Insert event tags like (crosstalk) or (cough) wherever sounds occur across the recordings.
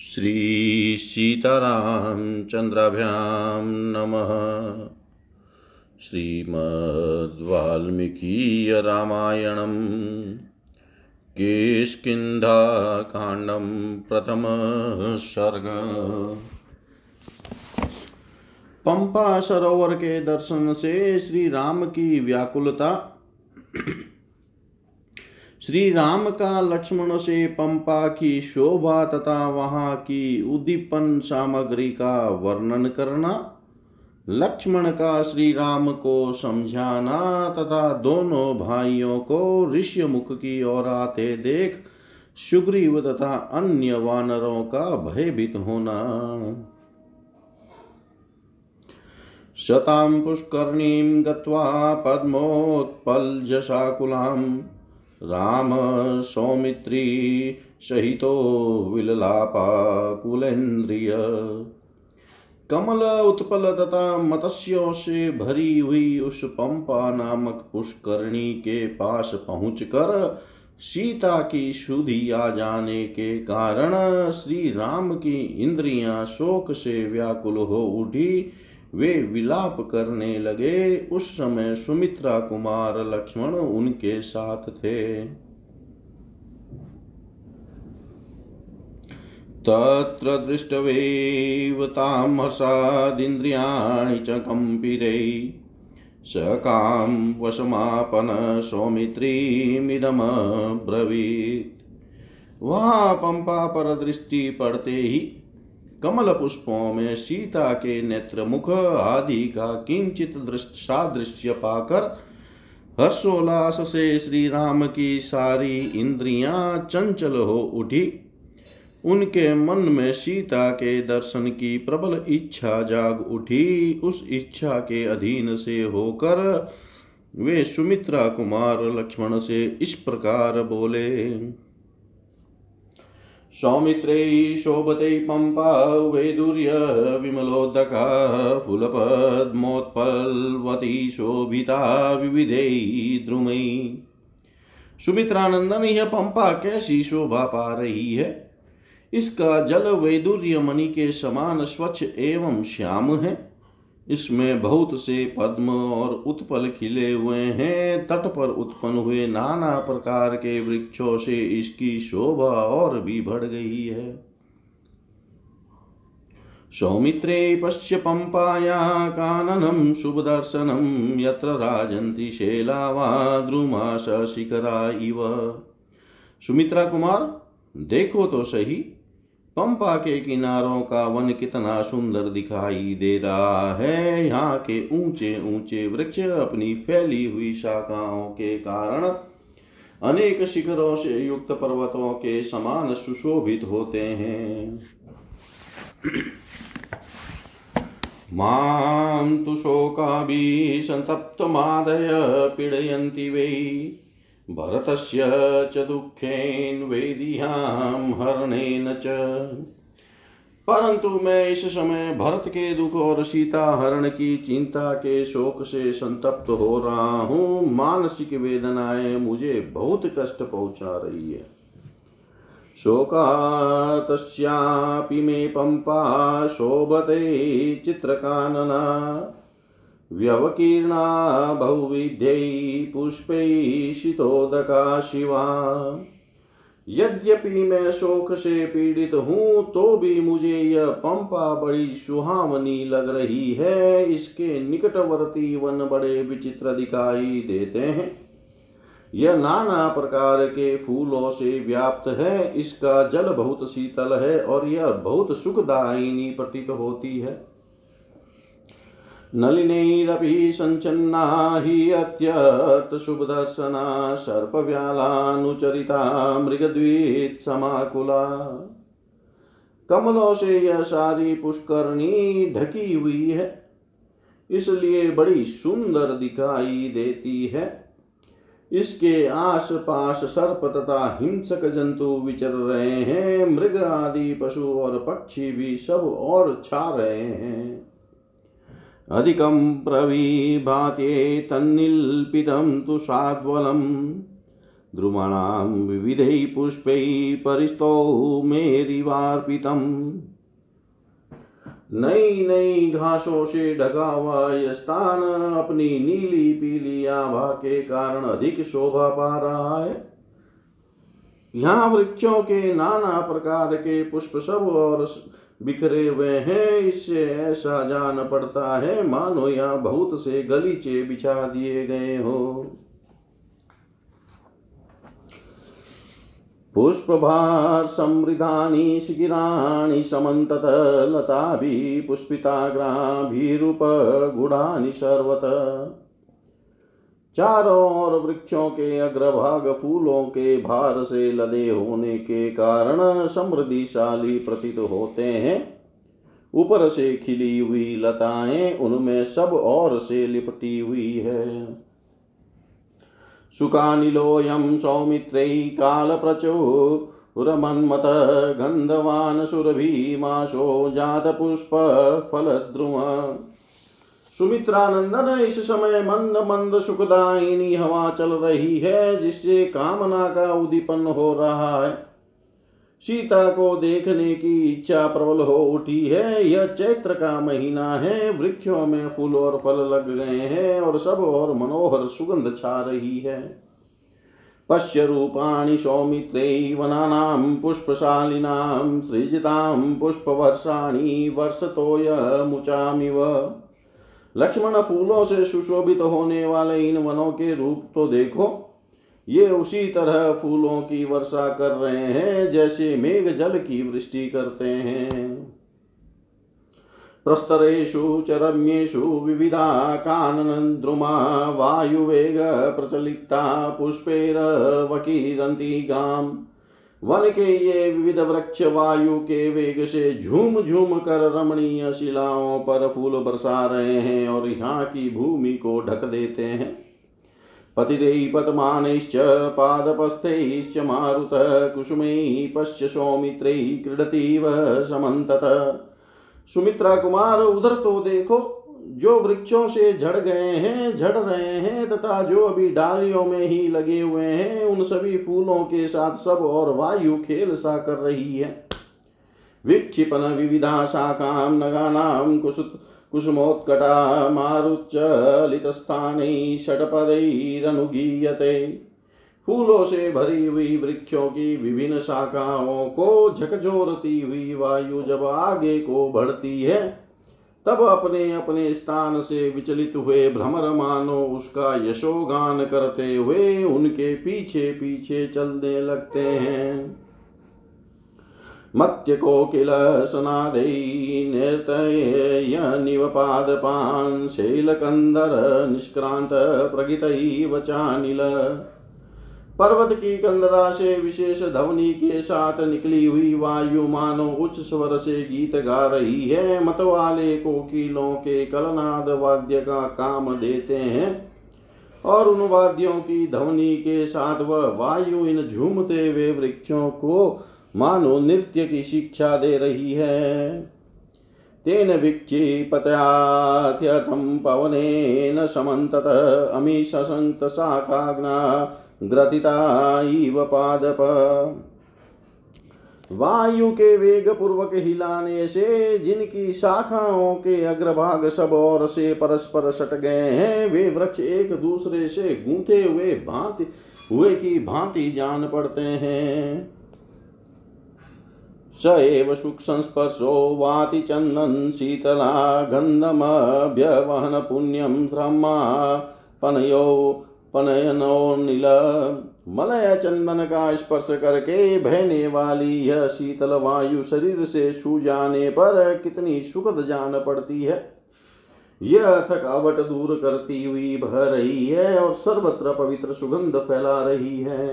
श्रीसीतारामचन्द्राभ्यां नमः। श्रीमद्वाल्मीकीयरामायणं किष्किन्धाकाण्डं प्रथमः सर्ग। पंपा सरोवर के दर्शन से श्री राम की व्याकुलता श्री राम का लक्ष्मण से पंपा की शोभा तथा वहाँ की उद्दीपन सामग्री का वर्णन करना, लक्ष्मण का श्री राम को समझाना तथा दोनों भाइयों को ऋष्यमुख की ओर आते देख, सुग्रीव तथा अन्य वानरों का भयभीत होना। शतां पुष्कर्णीं गत्वा पद्मोत्पलजशाकुलाम् राम सौमित्री सहितो विललापाकुलेन्द्रिय कमल उत्पल तथा मत्स्यों से भरी हुई उस पंपा नामक पुष्करणी के पास पहुंचकर सीता की शुद्धि आ जाने के कारण श्री राम की इंद्रियाँ शोक से व्याकुल हो उठी। वे विलाप करने लगे। उस समय सुमित्रा कुमार लक्ष्मण उनके साथ थे। तत्र दृष्टवेव तां हर्षादिन्द्रियाणि च कम्पिरै सकां वशमापन सौमित्रीमिदमब्रवीत्। वहाँ पंपा पर दृष्टि पड़ते ही कमल पुष्पों में सीता के नेत्र मुख आदि का किंचित सादृश्य पाकर हर्षोल्लास से श्री राम की सारी इंद्रियाँ चंचल हो उठी। उनके मन में सीता के दर्शन की प्रबल इच्छा जाग उठी। उस इच्छा के अधीन से होकर वे सुमित्रा कुमार लक्ष्मण से इस प्रकार बोले सौमित्रे शोभते पम्पा वैदुर्य विमलोदका फूलपद्मोत्पलवती शोभिता विविधे द्रुमै। सुमित्रानंदन, यह पंपा कैसी शोभा पा रही है? इसका जल वैदुर्य मणि के समान स्वच्छ एवं श्याम है। इसमें बहुत से पद्म और उत्पल खिले हुए हैं। तट पर उत्पन्न हुए नाना प्रकार के वृक्षों से इसकी शोभा और भी बढ़ गई है। सौमित्रे पश्य पंपाया काननं शुभदर्शनं यत्र राजन्ति शेला वा द्रुमा शिखरा इव। सुमित्रा कुमार, देखो तो सही। पंपा के किनारों का वन कितना सुंदर दिखाई दे रहा है। यहाँ के ऊँचे ऊँचे वृक्ष अपनी फैली हुई शाखाओं के कारण अनेक शिखरों से युक्त पर्वतों के समान सुशोभित होते हैं। माँ तु संतप्तमादय पीडयन्ति वै। भरतस्य च दुःखेन वेदिहां हरणेन च। परंतु मैं इस समय भरत के दुख और सीता हरण की चिंता के शोक से संतप्त हो रहा हूँ। मानसिक वेदनाएँ मुझे बहुत कष्ट पहुँचा रही है। शोकातस्यापि मे पंपा, शोभते चित्रकानना। व्यवकीर्णा बहुविध्यै पुष्पैषितोदका शिवा। यद्यपि मैं शोक से पीड़ित हूँ तो भी मुझे यह पंपा बड़ी सुहावनी लग रही है। इसके निकटवर्ती वन बड़े विचित्र दिखाई देते हैं। यह नाना प्रकार के फूलों से व्याप्त है। इसका जल बहुत शीतल है और यह बहुत सुखदायिनी प्रतीत होती है। नलिनैरपि सञ्चन्ना हि अत्यर्थशुभदर्शना सर्पव्यालानुचरिता मृगद्वीत समाकुला कमलों से यह सारी पुष्करणी ढकी हुई है, इसलिए बड़ी सुंदर दिखाई देती है। इसके आस पास सर्प तथा हिंसक जंतु विचर रहे हैं, मृग आदि पशु और पक्षी भी सब और छा रहे हैं। अधिकं प्रविभाते तन्निल्पितं तु साद्वलं द्रुमाणां विविधैः पुष्पैः परिस्तो मेरिवार्पितम् नई नई घासों से ढका हुआ यह स्थान अपनी नीली पीली आभा के कारण अधिक शोभा पा रहा है यहाँ वृक्षों के नाना प्रकार के पुष्प सब और बिखरे हुए हैं, इससे ऐसा जान पड़ता है, मानो या बहुत से गलीचे बिछा दिए गए हो। पुष्पभार समृद्धानि शिखिराणि समन्तत लताभिः पुष्पिताग्राभिरूपगुणानि सर्वत चारों ओर वृक्षों के अग्रभाग फूलों के भार से लदे होने के कारण समृद्धिशाली प्रतीत होते हैं। ऊपर से खिली हुई लताएँ उनमें सब और से लिपटी हुई है। सुकानिलोऽयं सौमित्रै कालप्रचुरमन्मत गन्धवान् सुरभीमाशो जातपुष्पफलद्रुम। सुमित्रानंदन इस समय मंद मंद सुखदायिनी हवा चल रही है, जिससे कामना का उदीपन हो रहा है। सीता को देखने की इच्छा प्रबल हो उठी है। यह चैत्र का महीना है। वृक्षों में फूल और फल लग गए हैं और सब और मनोहर सुगंध छा रही है। पश्य रूपाणि सौमित्रे वना पुष्पशालिनाम सृजिताम पुष्प वनानां पुष्पशालिनां सृजितां पुष्पवर्षाणि वर्षतोयमुचामिव लक्ष्मण फूलों से सुशोभित होने वाले इन वनों के रूप तो देखो। ये उसी तरह फूलों की वर्षा कर रहे हैं, जैसे मेघ जल की वृष्टि करते हैं। प्रस्तरेषु च रम्येषु विविधा काननद्रुमा वायुवेग, प्रचलिता पुष्पैरवकीरन्ति गाम्। वन के ये विविध वृक्ष वायु के वेग से झूम झूम कर रमणीय शिलाओं पर फूल बरसा रहे हैं और यहाँ की भूमि को ढक देते हैं। पतिदैः पतमानैश्च पादपस्थैश्च मारुतः कुसुमैः पश्य सौमित्रैः क्रीडतीव समन्तत। सुमित्रा कुमार, उधर तो देखो। जो वृक्षों से झड़ गए हैं, झड़ रहे हैं, तथा जो अभी डालियों में ही लगे हुए हैं, उन सभी फूलों के साथ सब और वायु खेल सा कर रही है। विक्षिपन विविधा शाखां नगानां कुसुत कुसुमोत्कटा मारुच्चलितस्थानैः षट्पदैरनुगीयते फूलों से भरी हुई वृक्षों की विभिन्न शाखाओं को झकझोरती हुई वायु जब आगे को बढ़ती है तब अपने अपने स्थान से विचलित हुए भ्रमर मानो उसका यशोगान करते हुए उनके पीछे पीछे चलने लगते हैं। मत्य निर्तयनिव पादपान् शैलकन्दर निष्क्रान्त प्रगितैव चानिल। पर्वत की कंदरा से विशेष ध्वनि के साथ निकली हुई वायु मानो उच्च स्वर से गीत गा रही है। मत वाले कोकिलों के कलनाद वाद्य का काम देते हैं और उन वाद्यों की ध्वनि के साथ वह वायु इन झूमते हुए वृक्षों को मानो नृत्य की शिक्षा दे रही है। तेन विक्षिपत्याथ्यर्थं पवनेन समन्ततः अमीशसन्तशाखाग्ना ग्रथिता इव पादप। वायु के वेग पूर्वक हिलाने से जिनकी शाखाओं के अग्रभाग सब और से परस्पर सट गए हैं, वे वृक्ष एक दूसरे से गूंथे हुए भांति, हुए की भांति जान पड़ते हैं। स एव सुखसंस्पर्शो वाति चंदन शीतला गंधम गन्धमभ्यवहन पुण्यम श्रमा पनयो पनयनोनिल मलय चंदन का स्पर्श करके बहने वाली यह शीतल वायु शरीर से छू जाने पर कितनी सुखद जान पड़ती है। यह थकावट दूर करती हुई बह रही है और सर्वत्र पवित्र सुगंध फैला रही है।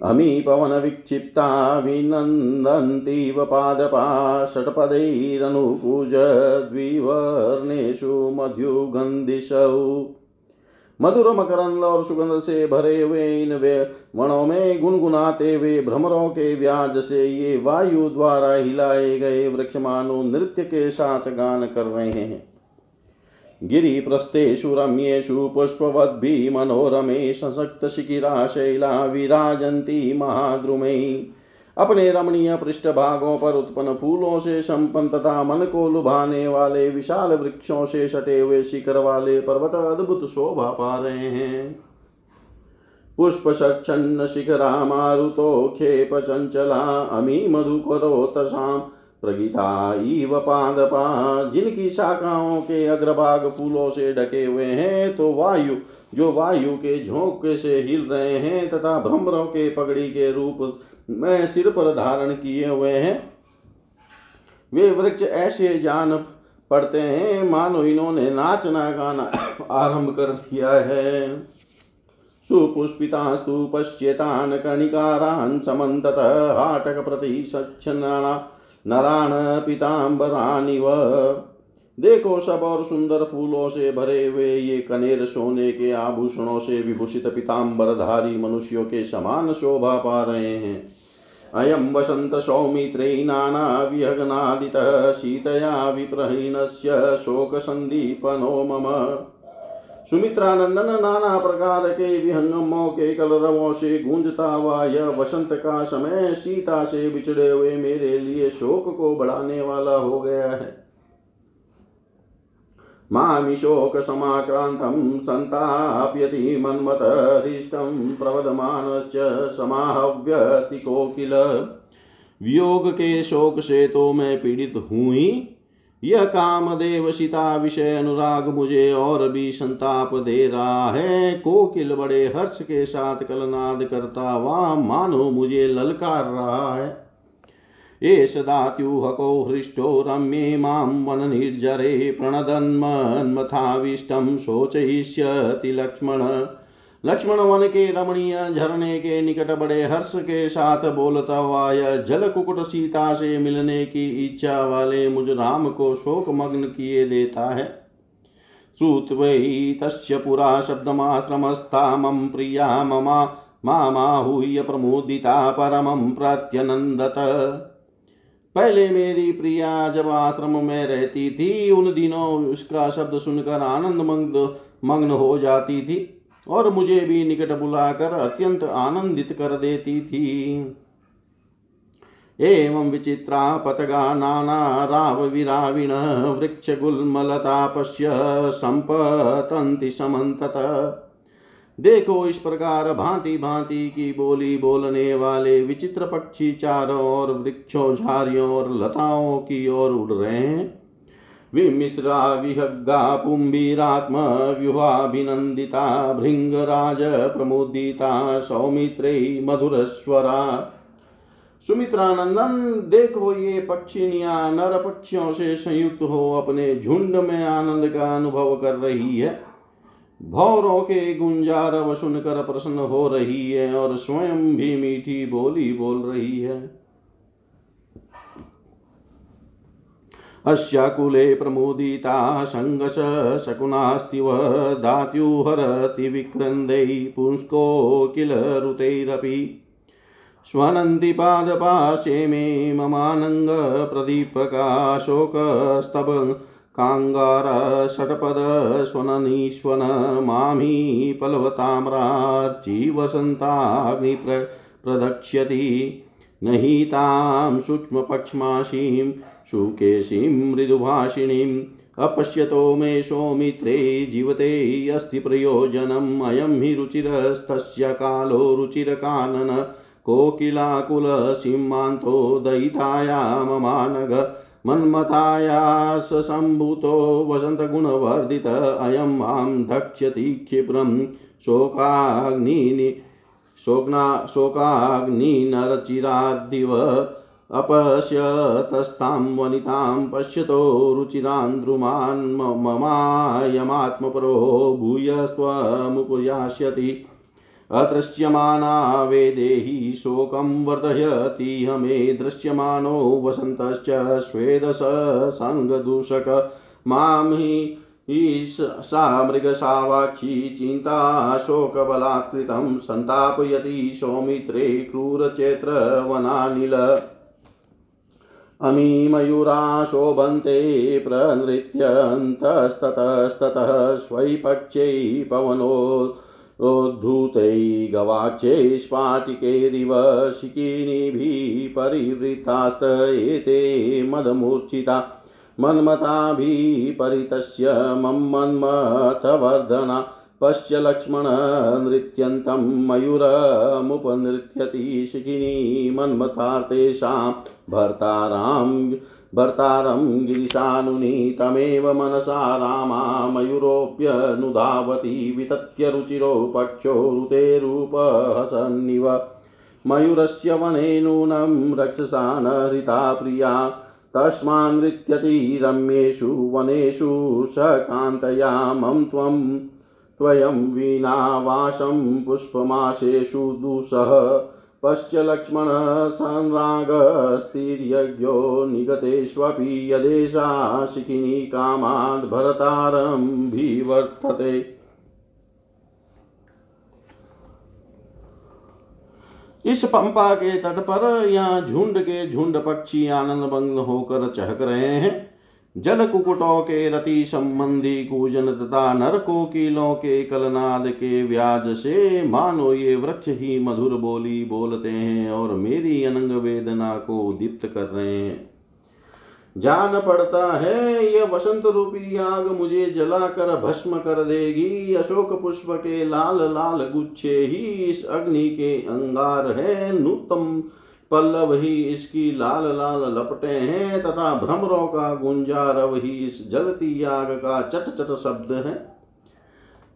अमी पवन विक्षिप्ता विनन्दन्तीव पादपा षट्पदैरनुपूज द्विवर्णेषु मध्युगन्धिषौ। मधुर मकरंद और सुगंध से भरे हुए इन वे वनों में गुनगुनाते हुए भ्रमरों के व्याज से ये वायु द्वारा हिलाए गए वृक्ष मानो नृत्य के साथ गान कर रहे हैं। गिरी गिरिप्रस्थेषु रम्येषु पुष्पवद्भिः मनोरमे सशक्तशिखिरा शैला विराजन्ती महाद्रुमै अपने रमणीय पृष्ठ भागों पर उत्पन्न फूलों से संपन्न तथा मन को लुभाने वाले विशाल वृक्षों से सटे हुए शिखर वाले पर्वत अद्भुत शोभा पा रहे हैं। पुष्प सच्छन्न शिखरा मारुतो खेप चंचला अमी मधुकरो तसाम प्रगीता इव पादपा जिनकी शाखाओं के अग्रभाग फूलों से ढके हुए हैं तो वायु, जो वायु के झोंके से हिल रहे हैं तथा भ्रमरों के पगड़ी के रूप में सिर पर धारण किए हुए हैं। वे वृक्ष ऐसे जान पड़ते हैं, मानो इन्होंने नाचना गाना (coughs) आरंभ कर दिया है। सुपुष्पितास्तु पश्येतान् कणिकारान् समन्तत हाटक प्रति सच्छनाना नराण पीताम्बरानिव। देखो सब और सुंदर फूलों से भरे हुए ये कनेर सोने के आभूषणों से विभूषित पिताम्बर धारी मनुष्यों के समान शोभा पा रहे हैं। अयं वसन्त सौमित्रे नानाविहगनादितः सीतया विप्रहीणस्य शोकसन्दीपनो मम। सुमित्रानंदन नाना प्रकार के विहंगमों के कलरवों से गूंजता हुआ यह वसंत का समय सीता से बिछड़े हुए मेरे लिए शोक को बढ़ाने वाला हो गया है। मामि शोकसमाक्रान्तं सन्ताप्यति मन्मतरिष्टं प्रवदमानश्च समाहव्यतिको कोकिल। वियोग के शोक से तो मैं पीड़ित हूँ ही यह कामदेव सीता विषय अनुराग मुझे और भी संताप दे रहा है। कोकिल बड़े हर्ष के साथ कलनाद करता हुआ, मानो मुझे ललकार रहा है। एष दात्यूहको हृष्टो रम्ये माँ वननिर्जरे प्रणदन्मन्मथाविष्टं शोचयिष्यति लक्ष्मण। लक्ष्मण वन के रमणीय, झरने के निकट बड़े हर्ष के साथ बोलता हुआ यह जल कुकुट सीता से मिलने की इच्छा वाले मुझ राम को शोक मग्न किए देता है। श्रुत्वै तस्य पुरा शब्दमाश्रमस्था मम प्रिया ममा मामाहूय प्रमुदिता परमं प्रत्यनंदत पहले मेरी प्रिया जब आश्रम में रहती थी, उन दिनों उसका शब्द सुनकर आनंद मग्न मग्न हो जाती थी और मुझे भी निकट बुलाकर अत्यंत आनंदित कर देती थी। एवं विचित्रा पतगा नाना राव विराविण वृक्ष गुल्मलता पश्य संपतंति समन्तत। देखो इस प्रकार भांति भांति की बोली बोलने वाले विचित्र पक्षी चारों और वृक्षों झारियों और लताओं की ओर उड़ रहे हैं। विमिश्रा विहग्गा पुम्बीरात्मव्यूहाभिनन्दिता भृङ्गराज प्रमुदिता सौमित्रे मधुरस्वरा। सुमित्रानंदन, देखो ये पक्षिणिया नर पक्षियों से संयुक्त हो, अपने झुंड में आनंद का अनुभव कर रही है। भौरों के गुंजार सुनकर प्रसन्न हो रही है और स्वयं भी मीठी बोली बोल रही है। अस्याकुले प्रमुदिता सङ्गश शकुनास्तिव दात्युहरति विक्रन्दै पुंस्को किल ऋतैरपि स्वनन्ति पादपाश्चे मे ममानङ्गप्रदीपकाशोकस्तब काङ्गार षट्पद स्वननीश्वन, मामी पलवताम्रार्ची वसन्ताग्निप्र प्रदक्ष्यति। नहि तां सूक्ष्मपक्ष्माशीं सुकेशीं मृदुभाषिणीम् अपश्यतो मे सौमित्रे जीवते अस्ति प्रयोजनम्। अयं हि रुचिरस्तस्य कालो रुचिरकानन कोकिलाकुलसीमान्तो दयिताया ममानघ मन्मथाया सम्भूतो वसन्तगुणवर्धित अयं माँ धक्ष्यति क्षिप्रं शोकाग्नि शोकना शोकाग्निनरचिरादिव अपश्यतस्तां वनितां पश्यतो रुचिरान्द्रुमान् ममायमात्मपरो भूयस्त्वमुपयास्यति। अदृश्यमाना वेदेहि शोकं वर्धयति मे दृश्यमानो वसन्तश्च स्वेदस सङ्गदूषक। माँ हि सा मृगसावाक्षी चिन्ता शोकबलात्कृतं सन्तापयति सौमित्रे क्रूरचैत्रवनानिल। अमी मयूरा शोभन्ते प्रनृत्यन्तस्ततस्ततः स्वैपक्षै पवनो रोद्धूतै गवाक्षै स्फाटिकैरिव शिखिनिभिः परिवृतास्त एते मदमूर्छिता मन्मताभिः परितस्य मम मन्मथवर्धना। पश्य लक्ष्मण नृत्यन्तं मयूरमुपनृत्यति शिखिनी मन्मथार्तेषां भर्तारां भर्तारं गिरिशानुनि तमेव मनसा रामा मयूरोऽप्यनुधावति वितत्य रुचिरो पक्षो ऋतेरूपहसन्निव मयूरस्य वने नूनं रक्षसा न हृता प्रिया तस्मान्नृत्यति रम्येषु वनेषु सकान्तया मम त्वं त्वयं वीणावासं पुष्पमासेषु दुःसः पश्य लक्ष्मण संरागस्तिर्यज्ञो निगतेष्वपि यदेशा शिखिनी कामाद् भरतारम्भिवर्तते। इस पंपा के तट पर यहाँ झुंड के झुंड पक्षी आनंद भंग होकर चहक रहे हैं। जल कुकुटों के रति संबंधी कूजन तथा नर कोकिलों के कलनाद के व्याज से मानो ये वृक्ष ही मधुर बोली बोलते हैं और मेरी अनंग वेदना को दीप्त कर रहे हैं। जान पड़ता है यह वसंत रूपी आग मुझे जलाकर भस्म कर देगी। अशोक पुष्प के लाल लाल गुच्छे ही इस अग्नि के अंगार है। नूतम पल्लव ही इसकी लाल लाल लपटे हैं तथा भ्रमरों का गुंजारव ही इस जलती आग का चट चट शब्द है।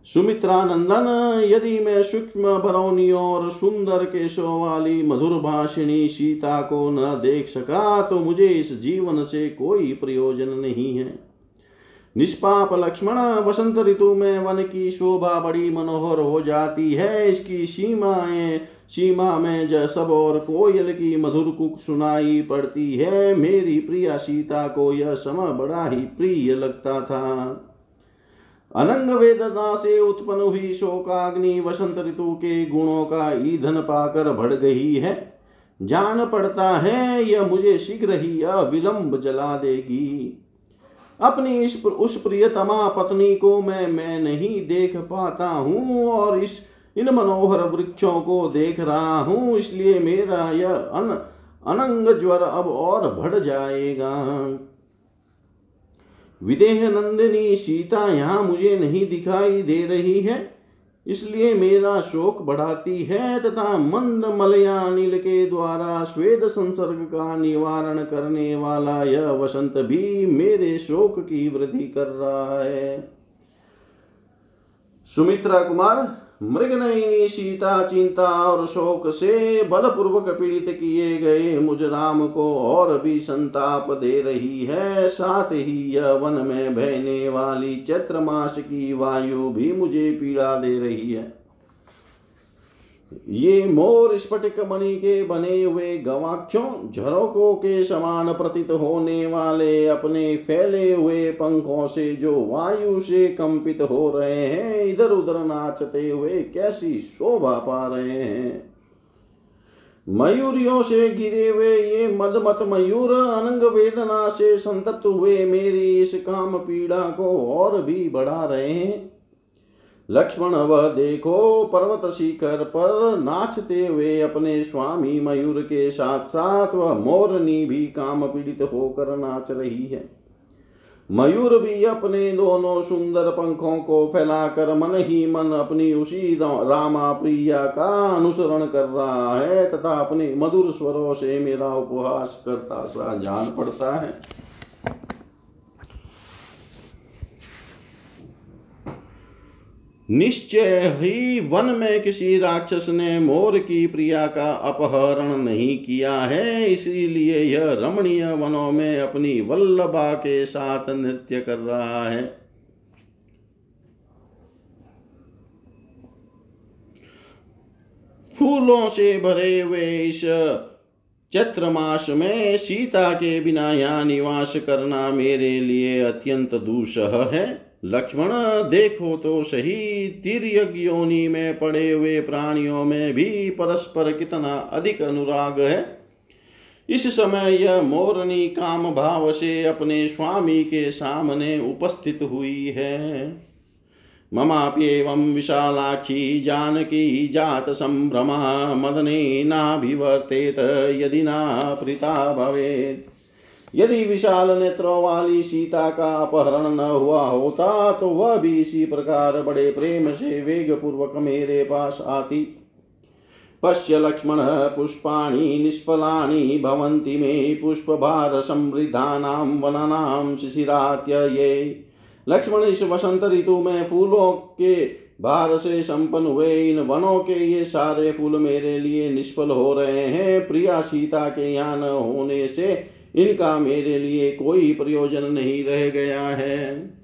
सुमित्रा नंदन यदि मैं सूक्ष्म बरौनियों और सुंदर केशों वाली मधुर भाषिणी सीता को न देख सका तो मुझे इस जीवन से कोई प्रयोजन नहीं है। निष्पाप लक्ष्मण, वसंत ऋतु में वन की शोभा बड़ी मनोहर हो जाती है, इसकी सीमाएँ सीमा में जसब और कोयल की मधुर कुक सुनाई पड़ती है। मेरी प्रिया सीता को यह समय बड़ा ही प्रिय लगता था। अनंग वेदना से उत्पन्न हुई शोकाग्नि वसंत ऋतु के गुणों का ईंधन पाकर भड़ गई है। जान पड़ता है, यह मुझे शीघ्र ही अविलंब जला देगी। अपनी इस उस प्रियतमा पत्नी को मैं मैं नहीं देख पाता हूँ और इस इन मनोहर वृक्षों को देख रहा हूँ, इसलिए मेरा यह अन, अनंग ज्वर अब और बढ़ जाएगा। विदेह नंदिनी, सीता यहाँ मुझे नहीं दिखाई दे रही है, इसलिए मेरा शोक बढ़ाती है, तथा मंद मलयानिल के द्वारा स्वेद संसर्ग का निवारण करने वाला यह वसंत भी मेरे शोक की वृद्धि कर रहा है। सुमित्रा कुमार मृगनयनी सीता चिंता और शोक से बलपूर्वक पीड़ित किए गए मुझ राम को और भी संताप दे रही है। साथ ही यह वन में बहने वाली चैत्र मास की वायु भी मुझे पीड़ा दे रही है। ये मोर स्फटिक मणि के बने हुए गवाक्षों झरोकों के समान प्रतीत होने वाले अपने फैले हुए पंखों से जो वायु से कंपित हो रहे हैं इधर उधर नाचते हुए कैसी शोभा पा रहे हैं। मयूरियों से गिरे हुए ये मदमत मयूर, अनंग वेदना से संतप्त हुए मेरी इस काम पीड़ा को और भी बढ़ा रहे हैं। लक्ष्मण वह देखो पर्वत शिखर पर नाचते हुए अपने स्वामी मयूर के साथ साथ वह मोरनी भी काम पीड़ित होकर नाच रही है। मयूर भी अपने दोनों सुंदर पंखों को फैलाकर मन ही मन अपनी उसी रामा प्रिया का अनुसरण कर रहा है तथा अपने मधुर स्वरों से मेरा उपहास करता सा जान पड़ता है। निश्चय ही वन में किसी राक्षस ने मोर की प्रिया का अपहरण नहीं किया है, इसीलिए यह रमणीय वनों में अपनी वल्लभा के साथ नृत्य कर रहा है। फूलों से भरे हुए इस चैत्र मास में सीता के बिना यहाँ निवास करना मेरे लिए अत्यंत दूसह है। लक्ष्मण, देखो तो सही तिरक योनि में पड़े हुए प्राणियों में भी परस्पर कितना अधिक अनुराग है। इस समय यह मोरनी काम भाव से अपने स्वामी के सामने उपस्थित हुई है। ममाप्येवं विशालाक्षी जानकी जात संभ्रमा, मदने नाभिवर्तेत, यदि नापृता भवेत्। यदि विशाल नेत्रों वाली सीता का अपहरण न हुआ होता तो वह भी इसी प्रकार बड़े प्रेम से वेग पूर्वक मेरे पास आती। पश्य लक्ष्मण, पुष्पाणि निष्फलानि भवन्ति मे पुष्पभारसमृद्धानां वनानां शिशिरात्यये लक्ष्मण, इस वसंत ऋतु में फूलों के भार से संपन्न हुए इन वनों के ये सारे फूल मेरे लिए निष्फल हो रहे हैं। प्रिया सीता के यहाँ न होने से इनका मेरे लिए कोई प्रयोजन नहीं रह गया है।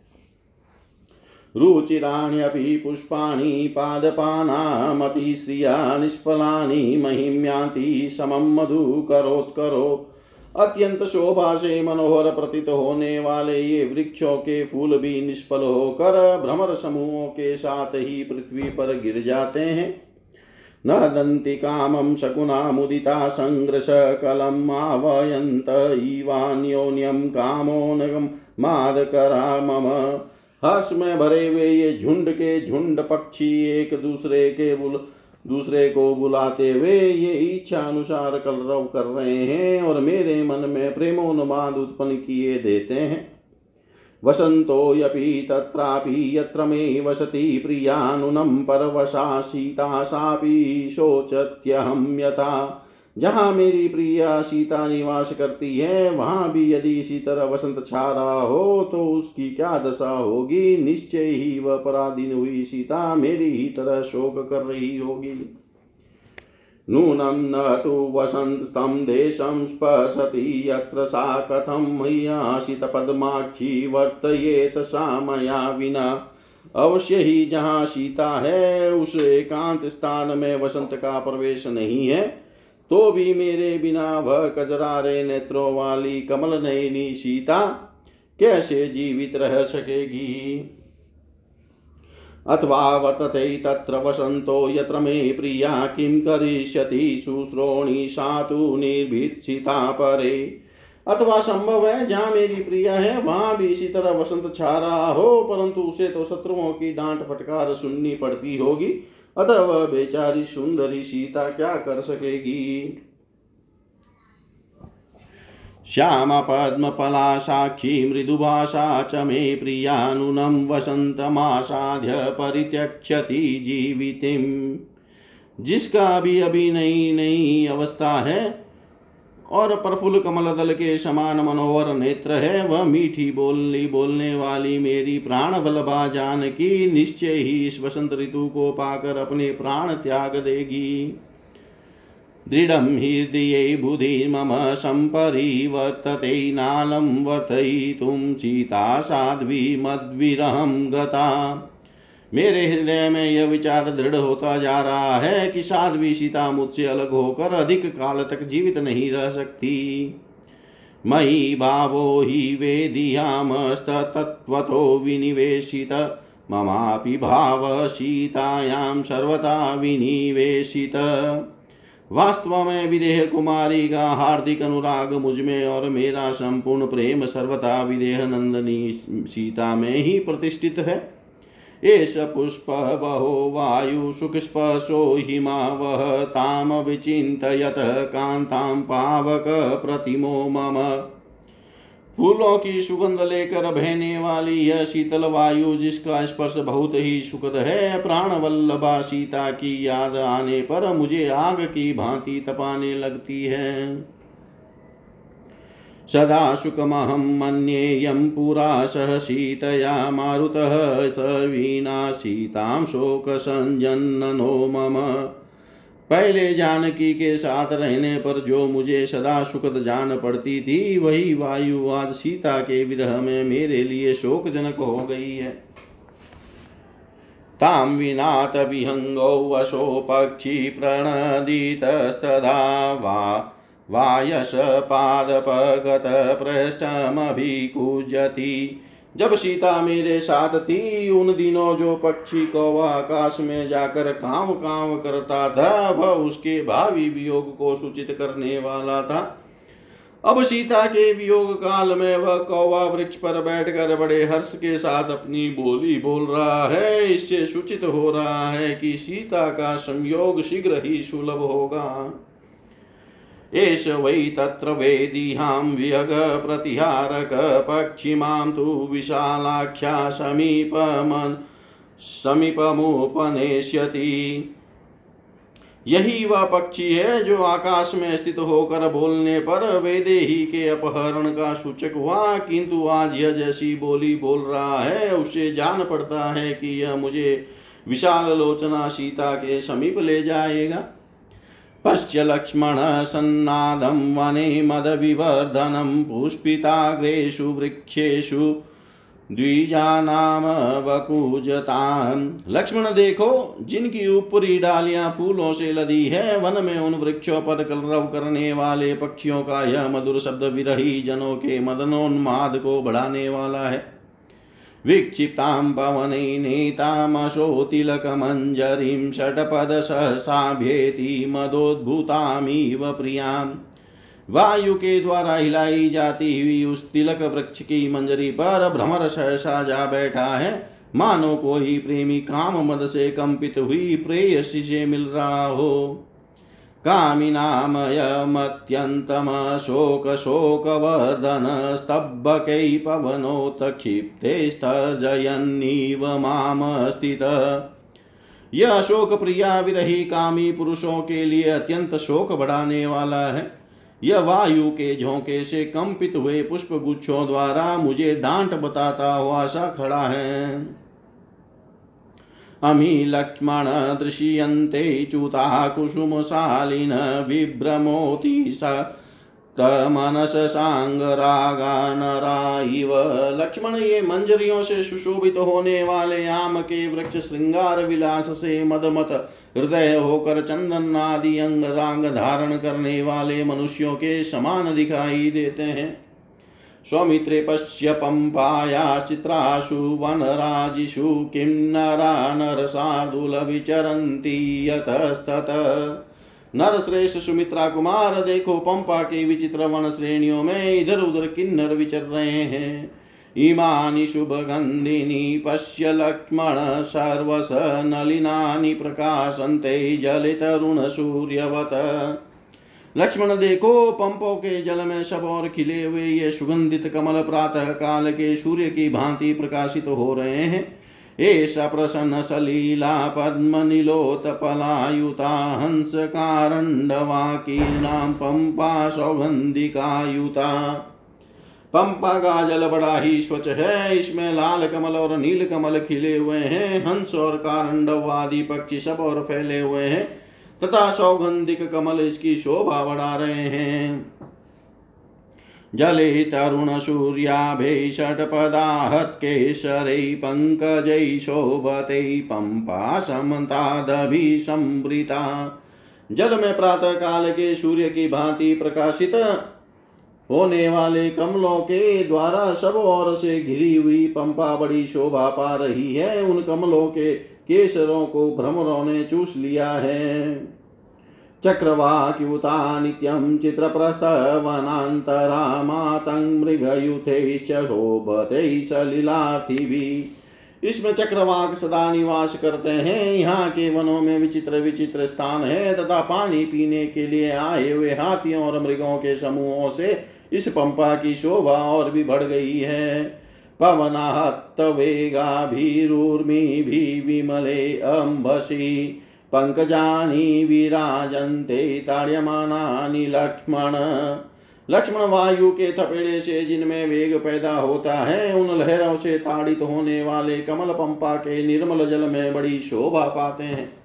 रुचिराण्यपि पुष्पाणि पादपानामतिश्रिया निष्फलानि, महिम्यान्ति समं मधु करोत्करो अत्यंत शोभा से मनोहर प्रतीत होने वाले ये वृक्षों के फूल भी निष्फल होकर भ्रमर समूहों के साथ ही पृथ्वी पर गिर जाते हैं। न दन्ति कामं शकुना मुदिता सङ्ग्रशकलम् आवयन्त इवान्योन्यं कामोनगं मादकरा मम। हर्ष में भरे हुए ये झुंड के झुंड पक्षी एक दूसरे के बुल दूसरे को बुलाते हुए ये इच्छा अनुसार कलरव कर रहे हैं और मेरे मन में प्रेमोन्माद उत्पन्न किए देते हैं। वसंतो यपि तत्रापि यत्र मे वसति प्रियानुनं परवशा सापि शोचत्यहं यथा। जहाँ मेरी प्रिया सीता निवास करती है, वहाँ भी यदि इसी तरह वसंत छा रहा हो तो उसकी क्या दशा होगी? निश्चय ही वह पराधीन हुई सीता मेरी ही तरह शोक कर रही होगी। नूनं न तु वसन्तस्तं देशं स्पशति यत्र सा कथं मय्याशितपद्माक्षी वर्तयेत सा मया विना। अवश्य ही जहाँ सीता है, उस एकांत स्थान में वसंत का प्रवेश नहीं है तो भी मेरे बिना वह कजरारे नेत्रों वाली कमल नयनी सीता कैसे जीवित रह सकेगी? अथवा वर्तते तत्र वसन्तो यत्र मे प्रिया किं करिष्यति शुश्रोणि सा तु निर्भीक्षिता परे। अथवा संभव है, जहाँ मेरी प्रिया है, वहाँ भी इसी तरह वसंत छा रहा हो, परंतु उसे तो शत्रुओं की डांट फटकार सुननी पड़ती होगी। अतः वह बेचारी सुंदरी सीता क्या कर सकेगी? श्यामपद्मफला साक्षी मृदुभाषा च मे प्रिया प्रियानुनं वसन्तमासाध्य परित्यक्षति जीवितिम्। जिसका अभी अभी नई नई अवस्था है और प्रफुल्ल कमल दल के समान मनोहर नेत्र है, वह मीठी बोलनी बोलने वाली मेरी प्राण बलभा जान की निश्चय ही इस वसंत ऋतु को पाकर अपने प्राण त्याग देगी। दृढं हृदये बुधि मम सम्परिवर्तते नालं वर्तयितुं सीता साध्वी मद्विरहं गता। मेरे हृदय में यह विचार दृढ़ होता जा रहा है कि साध्वी सीता मुझसे अलग होकर अधिक काल तक जीवित नहीं रह सकती। मयि भावो हि वेदियामस्तत्त्वतो विनिवेशित। ममापि भाव सीतायां सर्वथा विनिवेशित। वास्तव में विदेह कुमारी का हार्दिक अनुराग मुझमें और मेरा संपूर्ण प्रेम सर्वथा विदेह नंदनी सीता में ही प्रतिष्ठित है। एष पुष्प, बहो, वायु सुखस्पशो हिमा वह ताम विचित कांताम पावक, प्रतिमो मम। फूलों की सुगंध लेकर बहने वाली यह शीतल वायु जिसका स्पर्श बहुत ही सुखद है प्राण वल्लभा सीता की याद आने पर मुझे आग की भांति तपाने लगती है। सदा सुखमहं मन्येयं पुरा सह सीतया मारुतः स वीणा सीतां शोकसञ्जन्नो मम। पहले जानकी के साथ रहने पर जो मुझे सदा सुखद जान पड़ती थी, वही वायु आज सीता के विरह में मेरे लिए शोकजनक हो गई है। तां विनात विहङ्गौ वशो पक्षी प्रणदितस्तदा वा वायसपादपगतपृष्ठमभिकुजति जब सीता मेरे साथ थी, उन दिनों जो पक्षी कौवा आकाश में जाकर कांव कांव करता था, वह उसके भावी वियोग को सूचित करने वाला था। अब सीता के वियोग काल में वह कौवा वृक्ष पर बैठकर बड़े हर्ष के साथ अपनी बोली बोल रहा है। इससे सूचित हो रहा है कि सीता का संयोग शीघ्र ही सुलभ होगा। एष वै तत्र प्रतिहारक पक्षिमां तु विशालाख्या समीपमन् समीपमुपनेष्यति। यही वह पक्षी है जो आकाश में स्थित होकर बोलने पर वेदे ही के अपहरण का सूचक हुआ, किंतु आज यह जैसी बोली बोल रहा है उससे जान पड़ता है कि यह मुझे विशाल लोचना सीता के समीप ले जाएगा। पश्य लक्ष्मण सन्नादं वने मदविवर्धनं पुष्पिताग्रेषु वृक्षेषु द्विजानाम वकुजतां लक्ष्मण, देखो, जिनकी ऊपरी डालियाँ फूलों से लदी है, वन में उन वृक्षों पर कलरव करने वाले पक्षियों का यह मधुर शब्द विरही जनों के मदनोन्माद को बढ़ाने वाला है। विक्षिप्तां पवनैनेतामशोतिलकमञ्जरीं षट्पदसहस्राभ्येति मदोद्भूतामिव प्रियाम्। वायु के द्वारा हिलाई जाती हुई उस तिलक वृक्ष की मंजरी पर भ्रमर सहसा जा बैठा है। मानो कोई प्रेमी काम मद से कंपित हुई प्रेयसी से मिल रहा हो। कामिनामयमत्यन्तमशोकशोकवर्धन स्तब्बकै पवनोत्क्षिप्ते स्थजयन्नीव माम स्थित यह शोक प्रिया विरही कामी पुरुषों के लिए अत्यंत शोक बढ़ाने वाला है। यह वायु के झोंके से कंपित हुए पुष्प गुच्छों द्वारा मुझे डांट बताता हुआ सा खड़ा है। अमी लक्ष्मण दृश्यन्ते च्युता कुसुमशालिन विभ्रमोति स तमनस इव लक्ष्मण, ये मंजरियों से सुशोभित होने वाले आम के वृक्ष श्रृंगार विलास से मदमत हृदय होकर चंदन आदि अंग रांग धारण करने वाले मनुष्यों के समान दिखाई देते हैं। स्वमित्रे पश्य पंपाया वनराजिषु किं नरा नरसार्दुलविचरन्ति यतस्तत। नर श्रेष्ठ सुमित्रा कुमार देखो पंपा के विचित्र वन श्रेणियों में इधर उधर किन्नर विचर रहे हैं। इमानि शुभगन्धिनी पश्य लक्ष्मण सर्वस नलिनानि प्रकाशन्ते जलितरुणसूर्यवत। लक्ष्मण देखो पंपों के जल में सब और खिले हुए ये सुगंधित कमल प्रातः काल के सूर्य की भांति प्रकाशित हो रहे हैं। एष प्रसन्न सलीला पद्मनिलोतपलायुता हंसकारण्डवाकीर्णां पंपा सौगन्धिकायुता पंपा का जल बड़ा ही स्वच्छ है, इसमें लाल कमल और नील कमल खिले हुए हैं, हंस और कारंडव आदि पक्षी सब और फैले हुए हैं। तथा सौगंधिक कमल इसकी शोभा बढ़ा रहे हैं। जले तरुणसूर्याभे षट्पदाहत्केशरै पङ्कजै शोभते पम्पा समतादभिसंवृता जल में प्रातः काल के सूर्य की भांति प्रकाशित होने वाले कमलों के द्वारा सब ओर से घिरी हुई पंपा बड़ी शोभा पा रही है। उन कमलों के केसरों को भ्रमरों ने चूस लिया है। चक्रवाक्युता नित्यं चित्रप्रस्थवनान्तरा मातङ्मृगयुथैश्च शोभते सलिलार्थिभिः इसमें चक्रवाक सदा निवास करते हैं। यहाँ के वनों में विचित्र विचित्र स्थान है तथा पानी पीने के लिए आए हुए हाथियों और मृगों के समूहों से इस पंपा की शोभा और भी बढ़ गई है। पवनाहत्त भी विमले अम्बसी। पंकजानी विराजन्ते ताड़्यमानानि लक्ष्मण। लक्ष्मण वायु के थपेड़े से जिनमें वेग पैदा होता है, उन लहरों से ताड़ित होने वाले कमल पंपा के निर्मल जल में बड़ी शोभा पाते हैं।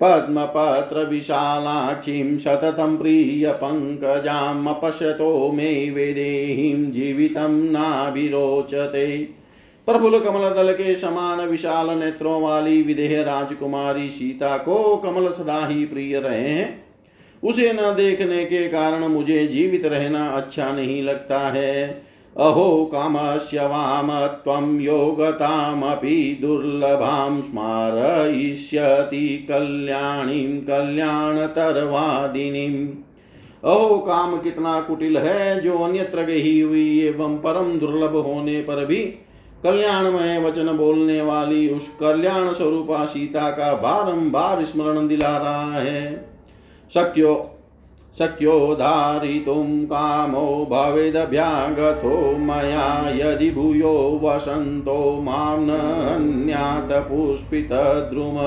पद्मपत्र विशालाक्षीं सततं प्रियपङ्कजामपश्यतो मे वेदेहीं जीवितं नाभिरोचते। प्रफुल्ल कमल दल के समान विशाल नेत्रों वाली विदेह राजकुमारी सीता को कमल सदा ही प्रिय रहे हैं। उसे न देखने के कारण मुझे जीवित रहना अच्छा नहीं लगता है। अहो कामस्य वाम त्वं योगतामपि दुर्लभां स्मारयिष्यति कल्याणीं कल्याणतरवादिनीम् अहो काम कितना कुटिल है, जो अन्यत्र गही हुई एवं परम दुर्लभ होने पर भी कल्याणमय वचन बोलने वाली उस कल्याण स्वरूपा सीता का बारंबार स्मरण दिला रहा है। शक्यो शक्यो धारितुं कामो भवेदभ्यागतो मया यदि भूयो वसन्तो माँ नन्यात पुष्पितद्रुम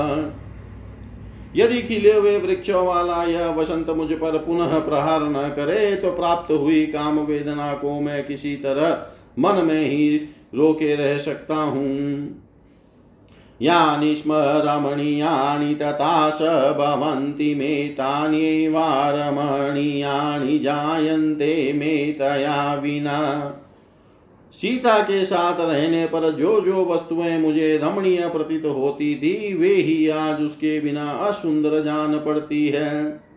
यदि खिले हुए वृक्षों वाला यह वसंत मुझ पर पुनः प्रहार न करे तो प्राप्त हुई काम वेदना को मैं किसी तरह मन में ही रोके रह सकता हूँ। यानि स्म रमणीयानी तथा स भवन्ति मे तान्यैवा रमणीयाणि जायन्ते मे तया विना। सीता के साथ रहने पर जो जो वस्तुएँ मुझे रमणीय प्रतीत होती थी, वे ही आज उसके बिना असुंदर जान पड़ती है।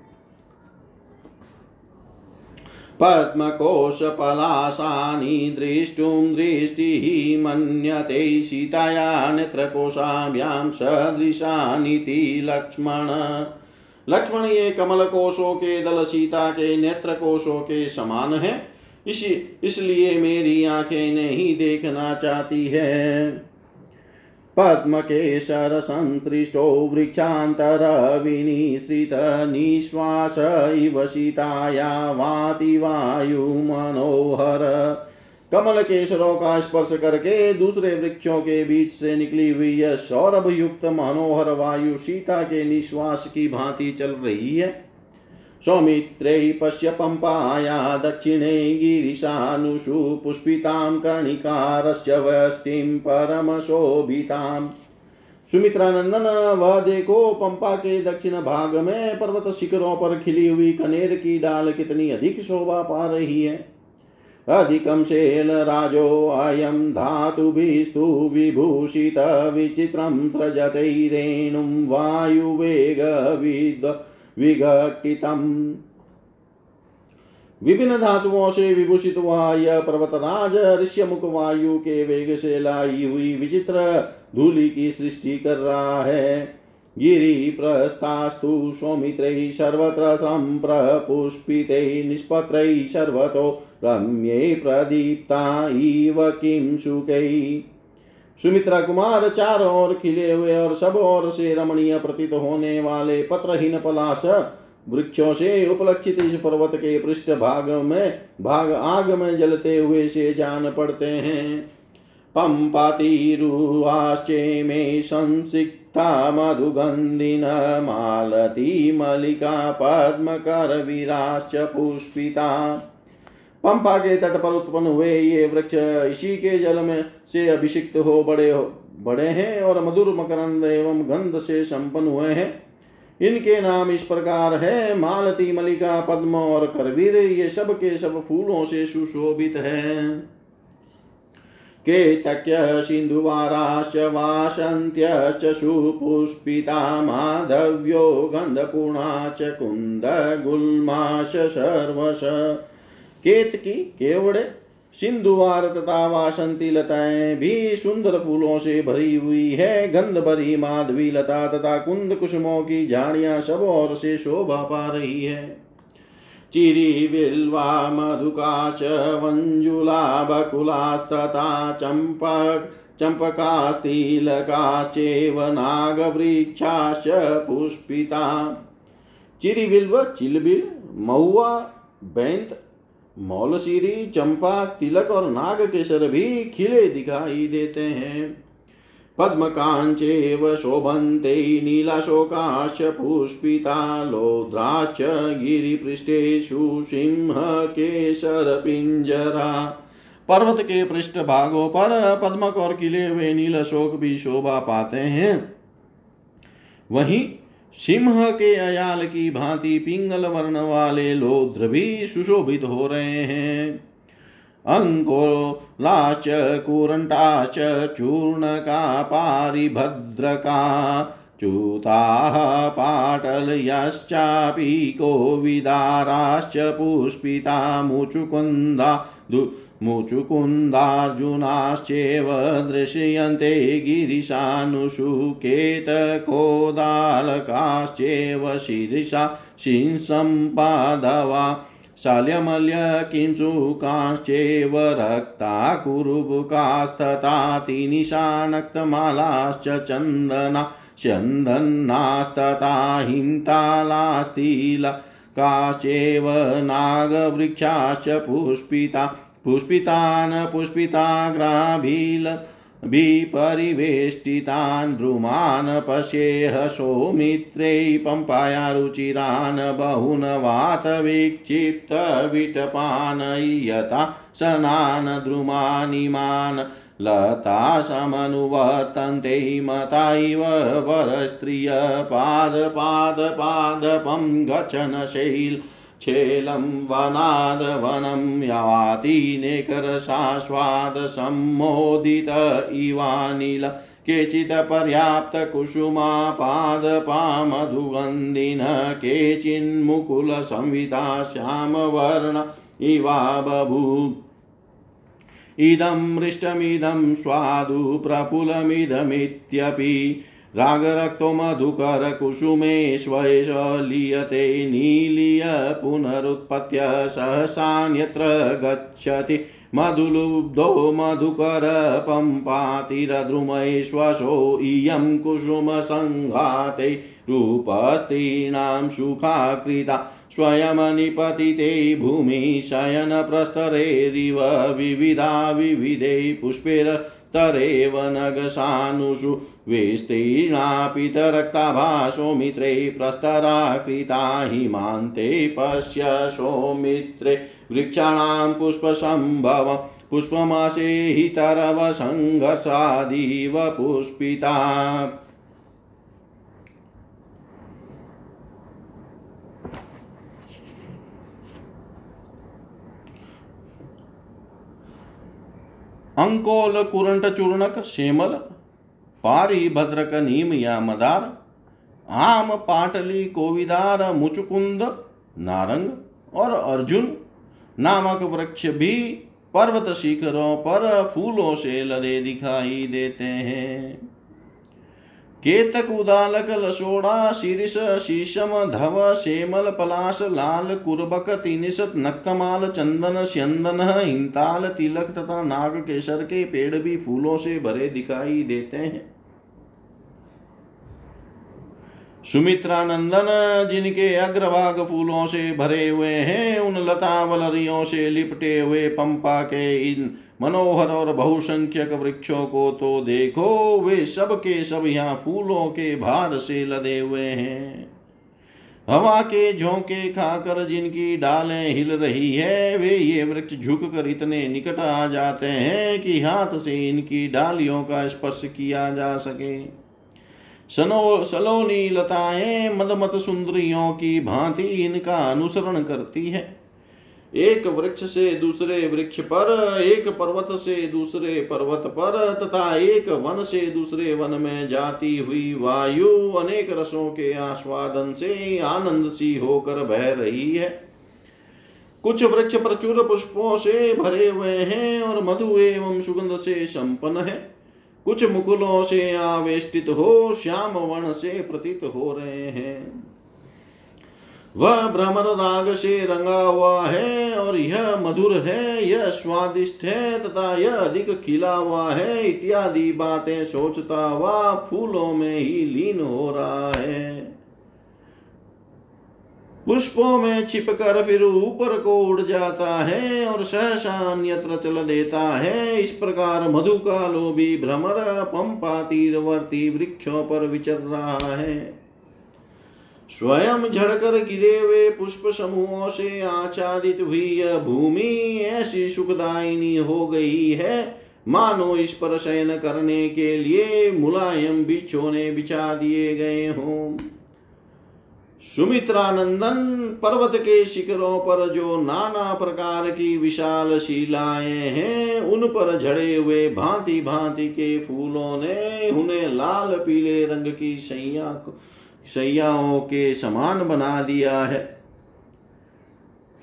पद्मकोशपलाशानि दृष्टुं दृष्टिः मन्यते सीताया नेत्रकोशाभ्यां सदृशानीति लक्ष्मण। लक्ष्मण ये कमल कोशों के दल सीता के नेत्र कोशों के समान है। इसी इसलिए मेरी आँखें नहीं देखना चाहती है। पद्मकेशरसङ्कृष्टो वृक्षान्तरविनिश्रितनिश्वास इव सीताया वाति वायुमनोहर कमल केशरों का स्पर्श करके दूसरे वृक्षों के बीच से निकली हुई यह सौरभ युक्त मनोहर वायु सीता के निश्वास की भांति चल रही है। सौमित्रे पश्य पम्पाया दक्षिणे गिरिशानुषु पुष्पितां कर्णिकारस्य वस्तिं परमशोभिताम्। सुमित्रानंदन वह देखो पंपा के दक्षिण भाग में पर्वत शिखरों पर खिली हुई कनेर की डाल कितनी अधिक शोभा पा रही है? अधिकं शैलराजो अयं धातुभिस्तु विभूषित विचित्रं सृजतैरेणुं वायुवेगविद् विघटितम्। विभिन्न धातुओं से विभूषित हुआ यह पर्वतराज ऋष्यमुख, वायु के वेग से लाई हुई विचित्र धूलि की सृष्टि कर रहा है। गिरि प्रस्थास्तु सौमित्रै सर्वत्र सम्प्रपुष्पितै निष्पत्रै सर्वतो रम्ये प्रदीप्ता इव किं सुकै सुमित्रा कुमार चार ओर खिले हुए और सब ओर से रमणीय प्रतीत होने वाले पत्रहीन पलाश वृक्षों से उपलक्षित इस पर्वत के पृष्ठ भाग में, भाग आग में जलते हुए से जान पड़ते हैं। पंपातिरुवाश्चे में संसिक्ता मधुगंधिन मालती मलिका पद्मकर विराश्च पुष्पिता। पंपा के तट पर उत्पन्न हुए ये वृक्ष इसी के जल में से अभिषिक्त हो बड़े हो, बड़े हैं और मधुर मकरंद एवं गंध से संपन्न हुए हैं। इनके नाम इस प्रकार है, मालती, मलिका, पद्म और करवीर। ये सब के सब फूलों से सुशोभित है। केतक्य सिन्धुवाराश्च वासन्त्यश्च सुपुष्पिता माधव्यो गन्धपूर्णा च कुन्दगुल्माश सर्वश केतकी केवड़े सिंधुवार तथा वासंती लताएँ भी सुंदर फूलों से भरी हुई है। गंध भरी माधवी लता तथा कुंद कुसुमों की झाड़ियाँ सब ओर से शोभा पा रही है। चिरी बिल्वा मधुकाश, वंजुला बकुलास्तथा चंपक चंपकास्तिलकाश्चेव नागवृक्षाश्च पुष्पिता। चिरिबिल्व चिलबिल, महुआ, बैंत मौलसीरी, चंपा, तिलक और नाग केसर भी खिले दिखाई देते हैं। पद्मकाञ्चेव शोभन्ते नीलाशोकाश्च पुष्पिता लोद्राश्च गिरिपृष्ठेषु सिंहकेशरपिञ्जरा पर्वत के पृष्ठ भागों पर पद्मक और किले हुए नील भी शोभा पाते हैं। वहीं सिंह के अयाल की भांति पिंगल वर्ण वाले लोध्र भी सुशोभित हो रहे हैं। अंकोलाश्च कुरंटाश्च चूर्णका पारिभद्रका च्यूताः पाटलयश्चापि कोविदाराश्च पुष्पिता मुचुकुन्दा मुचुकुन्दार्जुनाश्चेव दृश्यन्ते गिरिशानुषु केतकोदालकाश्चेव शीर्षा शिंसम्पादवा शाल्यमल्य रक्ता कुरुबुकास्ततातिनिशानक्तमालाश्च चन्दना चन्दन्नास्तता हिन्तालास्तिला काश्चेव नागवृक्षाश्च पुष्पिता पुष्पितान् पुष्पिताग्राभिल विपरिवेष्टितान् द्रुमान् पश्येह सौमित्रै पम्पाया रुचिरान् बहून् वातविक्षिप्तविटपान् यथा सनान् द्रुमानिमान् लतासमनुवर्तन्ते मता इव वरस्त्रिय पादपादपादपं गच्छन् शैल छेलं वनादवनं याति नेकरसास्वादसम्मोदित इवानिल केचित् पर्याप्तकुसुमापादपामधुगन्धिनः केचिन्मुकुलसंविता श्यामवर्ण इवा बभूव इदं मृष्टमिदं स्वादु प्रफुल्लमिदमित्यपि रागरक्तो मधुकरकुसुमेष्वेष लीयते नीलीय पुनरुत्पत्य सहसान्यत्र गच्छति। मधुलुब्धो मधुकरपम्पातिरद्रुमैश्वसो इयं कुसुमसङ्घाते रूपस्त्रीणां सुखाकृता स्वयमनिपतिते भूमि शयनप्रस्तरेरिव विविधा विविधे पुष्पैरतरेव नगसानुषु विस्तीर्णापितरक्ताभासो मित्रे प्रस्तरा कृता हिमान्ते पश्य सौमित्रे वृक्षाणां पुष्पसम्भव पुष्पमासे हि पुष्पिता अंकोल कुरंट चूर्णक शेमल, पारी भद्रक नीम या मदार आम पाटली कोविदार मुचुकुंद, नारंग और अर्जुन, नामक वृक्ष भी पर्वत शिखरों पर फूलों से लदे दिखाई देते हैं। केतक उदालक लसोड़ा, शीर्ष शीशम, धव, शेमल, पलाश, लाल, कुर्बक, तिनिस, नक्कमाल, चंदन, स्यंदन, हिंताल, तिलक तथा नाग केसर के पेड़ भी फूलों से भरे दिखाई देते हैं। सुमित्रानंदन, जिनके अग्रभाग फूलों से भरे हुए हैं, उन लता वलरियों से लिपटे हुए पंपा के इन मनोहर और बहुसंख्यक वृक्षों को तो देखो, वे सब के सब यहाँ फूलों के भार से लदे हुए हैं। हवा के झोंके खाकर जिनकी डालें हिल रही है, वे ये वृक्ष झुक कर इतने निकट आ जाते हैं कि हाथ से इनकी डालियों का स्पर्श किया जा सके। सनो सलोनी लताएँ मदमत सुंदरियों की भांति इनका अनुसरण करती है। एक वृक्ष से दूसरे वृक्ष पर, एक पर्वत से दूसरे पर्वत पर, तथा एक वन से दूसरे वन में जाती हुई वायु अनेक रसों के आस्वादन से आनंद सी होकर बह रही है। कुछ वृक्ष प्रचुर पुष्पों से भरे हुए हैं और मधु एवं सुगंध से संपन्न है। कुछ मुकुलों से आवेष्टित हो, श्याम वर्ण से प्रतीत हो रहे हैं। वह भ्रमर राग से रंगा हुआ है और यह मधुर है, यह स्वादिष्ट है तथा यह अधिक खिला हुआ है। इत्यादि बातें सोचता हुआ फूलों में ही लीन हो रहा है। पुष्पों में छिपकर फिर ऊपर को उड़ जाता है और सहसा अन्यत्र चल देता है। इस प्रकार मधु का लोभी भ्रमर पंपा तीरवर्ती वृक्षों पर विचर रहा है। स्वयं झड़कर गिरे हुए पुष्प समूहों से आच्छादित हुई यह भूमि ऐसी सुखदायिनी हो गई है। मानो इस पर शयन करने के लिए मुलायम बिछोने बिछा दिए गए हों। सुमित्रानंदन पर्वत के शिखरों पर जो नाना प्रकार की विशाल शिलाएँ हैं, उन पर झड़े हुए भांति भांति के फूलों ने उन्हें लाल पीले रंग की सैया, सैयाओं के समान बना दिया है।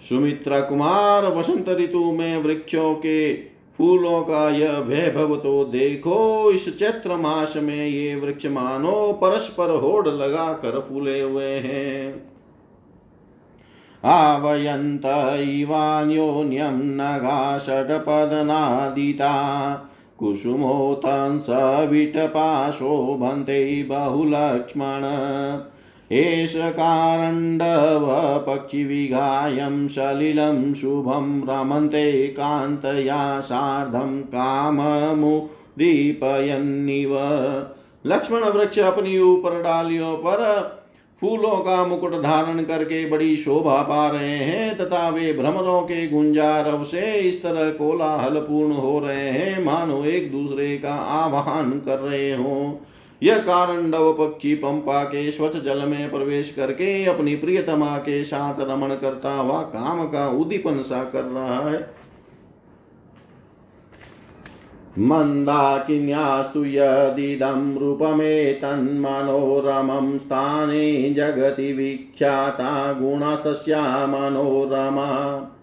सुमित्रा कुमार, वसंत ऋतु में वृक्षों के फूलों का यह वैभव तो देखो इस चैत्र मास में ये वृक्ष मानो परस्पर होड़ लगा कर फूले हुए हैं। आवयन्त इवान्योन्यं नगा षट्पदनादिता कुसुमोत्तंसविटपाशोभन्ते बहुलक्ष्मण। एष कारण्डवपक्षिविघायं सलिलं शुभं रमन्ते कान्तया सार्धं काममुदीपयन्निव। लक्ष्मण वृक्ष अपनी ऊपर डालियों पर फूलों का मुकुट धारण करके बड़ी शोभा पा रहे हैं तथा वे भ्रमरों के गुंजारव से इस तरह कोलाहल पूर्ण हो रहे हैं। मानो एक दूसरे का आवाहन कर रहे हो। यह कारण डव पक्षी पंपा के स्वच्छ जल में प्रवेश करके अपनी प्रियतमा के साथ रमण करता हुआ काम का उदीपन सा कर रहा है। मन्दाकिन्यास्तु यदिदं रूपमेतन्मनोरमं स्थाने जगति विख्याता गुणस्तस्या मनोरमा।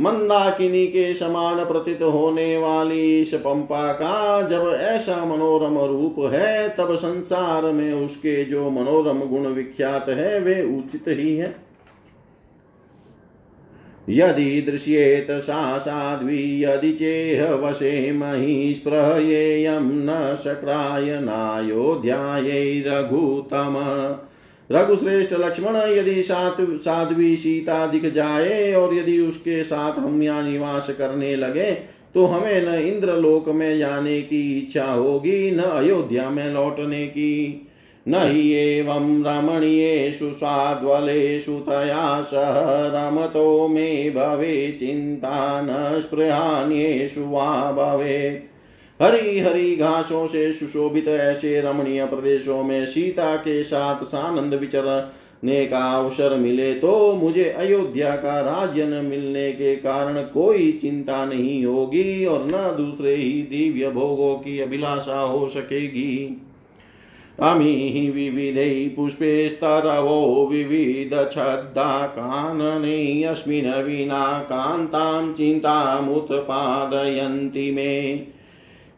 मंदाकिनी के समान प्रतीत होने वाली इस पंपा का जब ऐसा मनोरम रूप है, तब संसार में उसके जो मनोरम गुण विख्यात है, वे उचित ही है। यदि दृश्येत सा साध्वी यदि चेह वशे मही स्पृहयेयं न शक्राय नायोध्यायै रघुतम। रघुश्रेष्ठ लक्ष्मण, यदि सात साध्वी सीता दिख जाए और यदि उसके साथ हम यहाँ निवास करने लगे तो हमें न इंद्रलोक में जाने की इच्छा होगी, न अयोध्या में लौटने की। न ही एवं रमणीयेषु स्वाद्वलेषु तया सह रमतो मे भवे चिन्ता न स्पृहान्येषु वा भवेत्। हरी हरी घासों से सुशोभित ऐसे रमणीय प्रदेशों में सीता के साथ सानंद विचरने का अवसर मिले तो मुझे अयोध्या का राज्य न मिलने के कारण कोई चिंता नहीं होगी और न दूसरे ही दिव्य भोगों की अभिलाषा हो सकेगी। अमी विविधै पुष्पेस्तरवो विविधछद्दा कानने अस्मिन् विना कान्तां चिन्तामुत्पादयन्ति मे।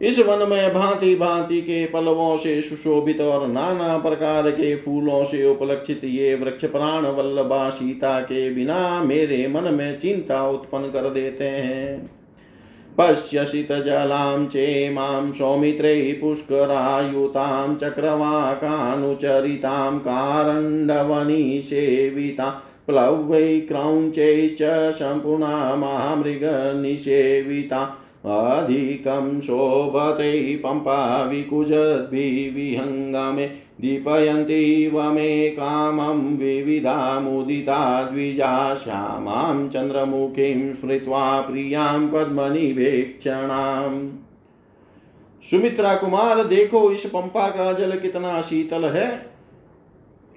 इस वन में भांति भांति के पलवों से सुशोभित और नाना प्रकार के फूलों से उपलक्षित ये वृक्ष प्राण वल्लभा सीता के बिना मेरे मन में चिंता उत्पन्न कर देते हैं। पश्यसितजलां चेमां सौमित्रे पुष्करायुतां चक्रवाकानुचरितां कारण्डवनिसेवितां प्लवै क्रौञ्चैश्च सम्पूर्णा महामृगनिसेविता अधिकं शोभते पम्पा विकुजद्भिविहङ्गमे दीपयन्तीव मे कामं विविधामुदिता द्विजा श्यामां चन्द्रमुखीं स्मृत्वा प्रियाँ पद्मनिवेक्षणाम्। सुमित्रा कुमार, देखो इस पंपा का जल कितना शीतल है।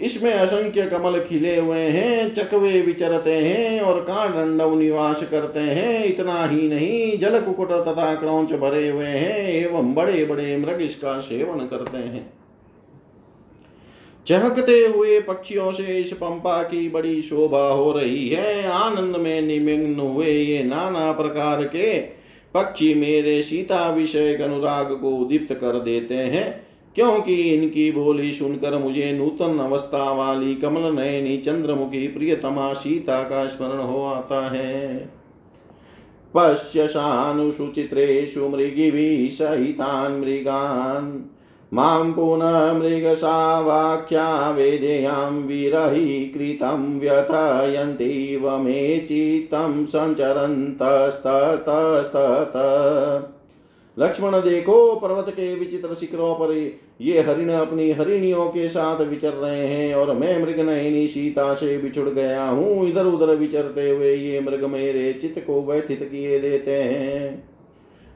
इसमें असंख्य कमल खिले हुए हैं, चकवे विचरते हैं और कांडव निवास करते हैं। इतना ही नहीं, जल कुकुट तथा क्रौच भरे हुए हैं एवं बड़े बड़े मृग इसका सेवन करते हैं। चहकते हुए पक्षियों से इस पंपा की बड़ी शोभा हो रही है। आनंद में निमग्न हुए ये नाना प्रकार के पक्षी मेरे सीता विषय अनुराग को दीप्त कर देते हैं। क्योंकि इनकी बोली सुनकर मुझे नूतन अवस्था वाली कमल नयनी चंद्रमुखी प्रियतमा सीता का स्मरण हो आता है। पश्य शानुषुचित्रेषु मृगिभिः सहितान् मृगान्। माँ पुनः मृगसावाख्या वेदेयां विरहीकृतं व्यथयन्तीव मे चित्तं सञ्चरन्तस्ततस्तत। लक्ष्मण देखो पर्वत के विचित्र शिखरों पर ये हरिण अपनी हरिणियों के साथ विचर रहे हैं और मैं मृग नयनी सीता से बिछुड़ गया हूँ। इधर उधर विचरते हुए ये मृग मेरे चित्त को व्यथित किए देते हैं।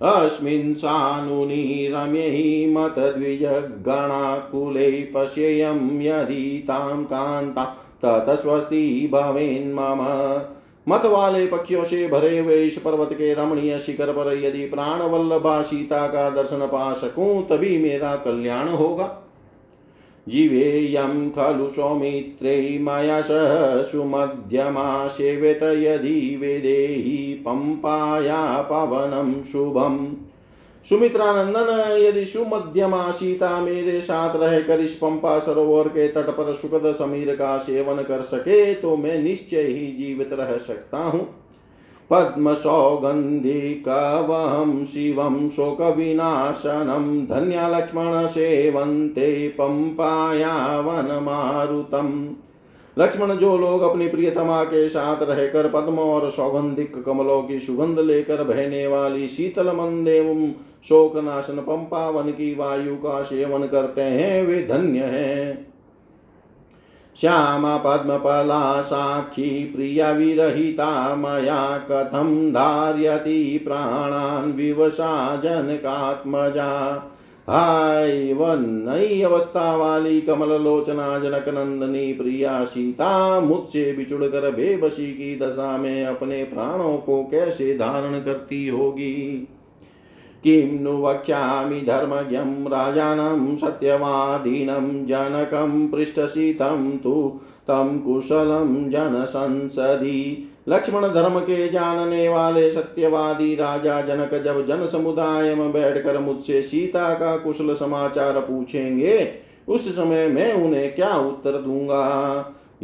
अस्मिन् सानुनि रम्यै मतद्विजगणाकुले पश्येयं यदि तां कान्ता, ततस्वस्ति भवेन्मम मत वाले पक्षियों से भरे हुए इस पर्वत के रमणीय शिखर पर यदि प्राण वल्लभा सीता का दर्शन पा सकूँ, तभी मेरा कल्याण होगा। जीवेयं खलु सौमित्रे माया सह सुमध्यमा सेवेत यदि वेदेहि पंपाया पवनम शुभम्। सुमित्रा नंदन यदि सुमध्यमा सीता मेरे साथ रहकर इस पंपा सरोवर के तट पर सुखद समीर का सेवन कर सके तो मैं निश्चय ही जीवित रह सकता हूँ। पद्मसौगन्धिकवहं शिवं शोकविनाशनं धन्या लक्ष्मणसेवन्ते पंपायावनमारुतम् लक्ष्मण जो लोग अपनी प्रियतमा के साथ रहकर पद्म और सौगंधिक कमलों की सुगंध लेकर बहने वाली शीतल मंदेव शोकनाशन पंपावन की वायु का सेवन करते हैं, वे धन्य हैं। श्यामा पद्मपला साक्षी प्रिया विरहिता, मया कथं धार्यति प्राणान् विवशा जनकात्मजा। हाय वन नई अवस्था वाली कमल लोचना जनक नंदनी प्रिया सीता, मुझसे बिछुड़ कर बेबसी की दशा में अपने प्राणों को कैसे धारण करती होगी? किं नु वक्ष्यामि धर्मज्ञं राजानं सत्यवादीनं जनकं पृष्ठसितं तु तं कुशलं जनसंसदि। लक्ष्मण धर्म के जानने वाले सत्यवादी राजा जनक जब जन समुदाय में बैठकर मुझसे सीता का कुशल समाचार पूछेंगे, उस समय मैं उन्हें क्या उत्तर दूँगा?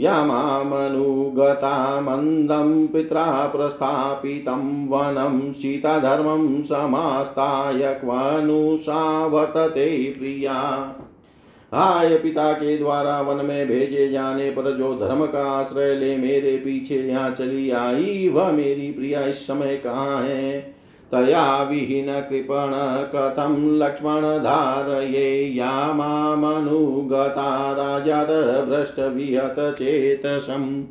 यामामनुगता मन्दं पित्रा प्रस्थापितं वनं सीताधर्मं समास्ताय क्वानुषावतते प्रिया। हाय पिता के द्वारा वन में भेजे जाने पर जो धर्म का आश्रय ले मेरे पीछे यहाँ चली आई, वह मेरी प्रिया इस समय कहाँ है? तया विहीन कृपण कथं लक्ष्मण धारये या मामनुगता राजादभ्रष्टविहत चेतसम्।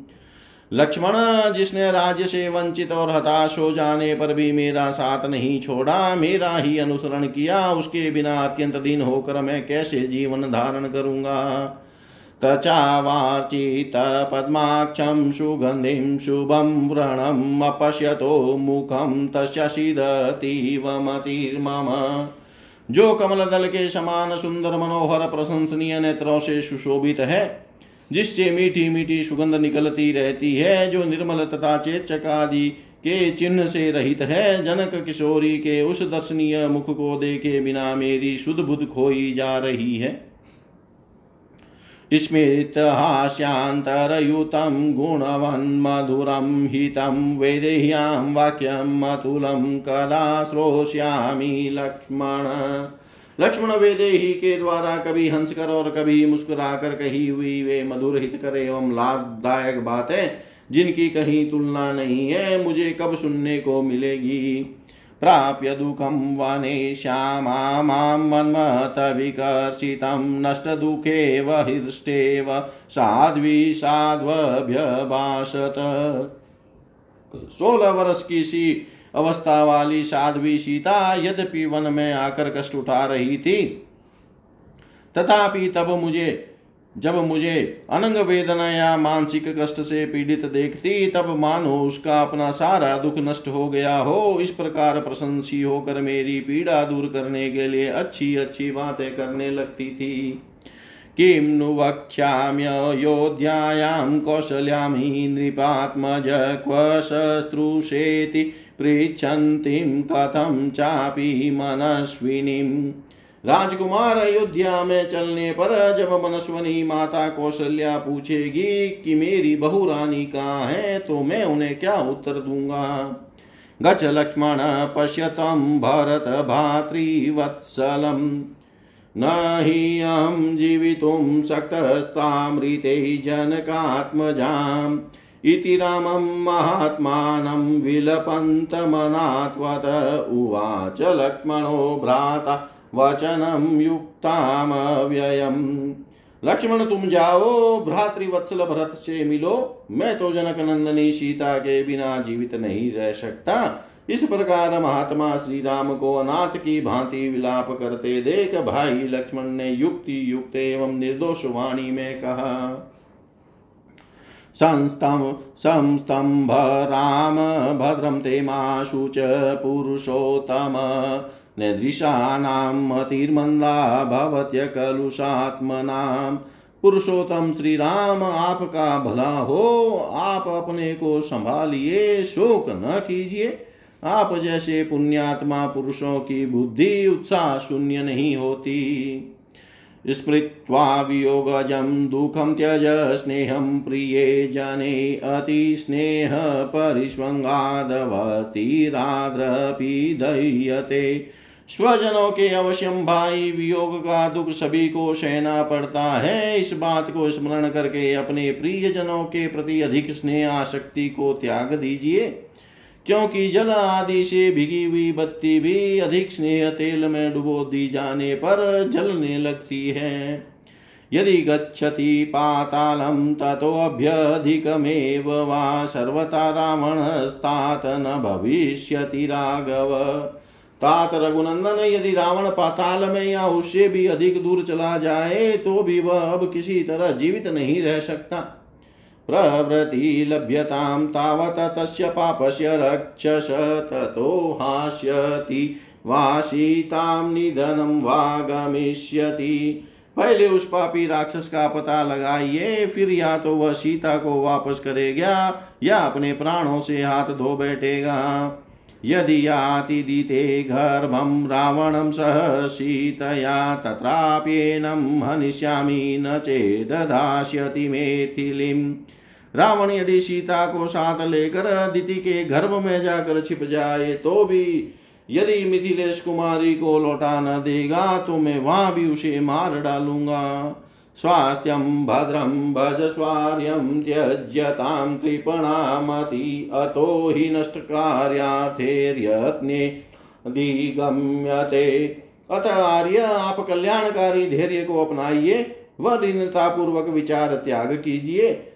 लक्ष्मण, जिसने राज्य से वंचित और हताश हो जाने पर भी मेरा साथ नहीं छोड़ा, मेरा ही अनुसरण किया, उसके बिना अत्यंत दिन होकर मैं कैसे जीवन धारण करूँगा? तचावार्चित पद्माक्षं सुगन्धिं शुभं व्रणम् अपश्यतो मुखं तस्य सीदतीव मतिर्मम जो कमल दल के समान सुंदर मनोहर प्रशंसनीय नेत्रों से सुशोभित है, जिससे मीठी मीठी सुगंध निकलती रहती है, जो निर्मल तथा चेचक आदि के चिन्ह से रहित है, जनक किशोरी के उस दर्शनीय मुख को देखे बिना मेरी शुद्ध बुद्ध खोई जा रही है। स्मृतहास्यान्तरयुतं गुणवन्मधुरं हितं वेदेह्यां वाक्यम् अतुलं कदा श्रोष्यामि लक्ष्मण। लक्ष्मण वेदेही के द्वारा कभी हंसकर और कभी मुस्कुराकर कही हुई वे मधुर हितकर एवं लाभदायक बातें, जिनकी कहीं तुलना नहीं है, मुझे कब सुनने को मिलेगी? प्राप्य दुःखं वने श्यामा माँ मन्मथविकर्षितं नष्टदुःखेव हृष्टेव साध्वी साध्वभ्यभाषत सोलह वर्ष की सी अवस्था वाली साध्वी सीता यद्यपि वन में आकर कष्ट उठा रही थी, तथापि तब मुझे जब मुझे अनंग वेदना या मानसिक कष्ट से पीड़ित देखती, तब मानो उसका अपना सारा दुख नष्ट हो गया हो। इस प्रकार प्रशंसी होकर मेरी पीड़ा दूर करने के लिए अच्छी अच्छी बातें करने लगती थी। किं नु वक्ष्याम्ययोध्यायां कौशल्यां हि नृपात्मज क्व शस्त्रुषेति पृच्छन्तीं कथं चापि मनस्विनीम्। राजकुमार अयोध्या में चलने पर जब मनस्वनी माता कौशल्या पूछेगी कि मेरी बहु रानी कहाँ है तो मैं उन्हें क्या उत्तर दूँगा? गच लक्ष्मण पश्यतम भरत भातृवत्सलम न हि अहं जीवितुं शक्तस्तामृते जनकात्मजाम्। इति रामं महात्मानं विलपन्तमनात्वत उवाच लक्ष्मणो भ्राता। वचनम युक्तामव्ययम्। लक्ष्मण, तुम जाओ, भ्रातृवत्सल भरत से मिलो। मैं तो जनक नंदनी सीता के बिना जीवित नहीं रह सकता। इस प्रकार महात्मा श्री राम को अनाथ की भांति विलाप करते देख भाई लक्ष्मण ने युक्ति, युक्त एवं निर्दोष वाणी में कहा, संस्तम, संस्तंभ राम भद्रम ते माशु च पुरुषोत्तम। निदृशानां मतिर्मन्दा भवत्य कलुषात्मनां पुरुषोत्तम श्री राम आपका भला हो, आप अपने को संभालिए, शोक न कीजिए। आप जैसे पुण्यात्मा पुरुषों की बुद्धि उत्साह शून्य नहीं होती। स्मृत्वा वियोगजं दुःखं त्यज, स्नेहं प्रिये जने अतिस्नेहपरिष्वङ्गादवतीराद्रपीदयते स्वजनों के अवश्यम भाई वियोग का दुख सभी को सहना पड़ता है। इस बात को स्मरण करके अपने प्रिय जनों के प्रति अधिक स्नेह आसक्ति को त्याग दीजिए, क्योंकि जल आदि से भिगी हुई बत्ती भी अधिक स्नेह तेल में डुबो दी जाने पर जलने लगती है। यदि गच्छति पातालं ततोऽभ्यधिकमेव वा सर्वथा रावणस्तात न भविष्यति राघव। तात रघुनंदन, यदि रावण पाताल में या उससे भी अधिक दूर चला जाए तो भी वह अब किसी तरह जीवित नहीं रह सकता। प्रवृति लभ्यतां तावत तस्य पापस्य रक्षस ततो हास्यति वा सीतां निधनं वा गमिष्यति पहले उस पापी राक्षस का पता लगाइए, फिर या तो वह सीता को वापस करेगा, या अपने प्राणों से हाथ धो बैठेगा। यदि यातिदिते गर्भं रावणं सह सीतया तत्राप्येनं हनिष्यामि न चेददास्यति मेथिलीम्। रावण यदि सीता को साथ लेकर दिति के गर्भ में जाकर छिप जाए तो भी यदि मिथिलेश कुमारी को लौटा न देगा तो मैं वहाँ भी उसे मार डालूँगा। स्वास्थ्यं भद्रं भजस्वार्यं त्यज्यतां कृपणामति, अतो हि नष्टकार्यार्थेर्यत्ने दिगम्यते अतः आर्य, आप कल्याणकारी धैर्य को अपनाइए व पूर्वक विचार त्याग कीजिए।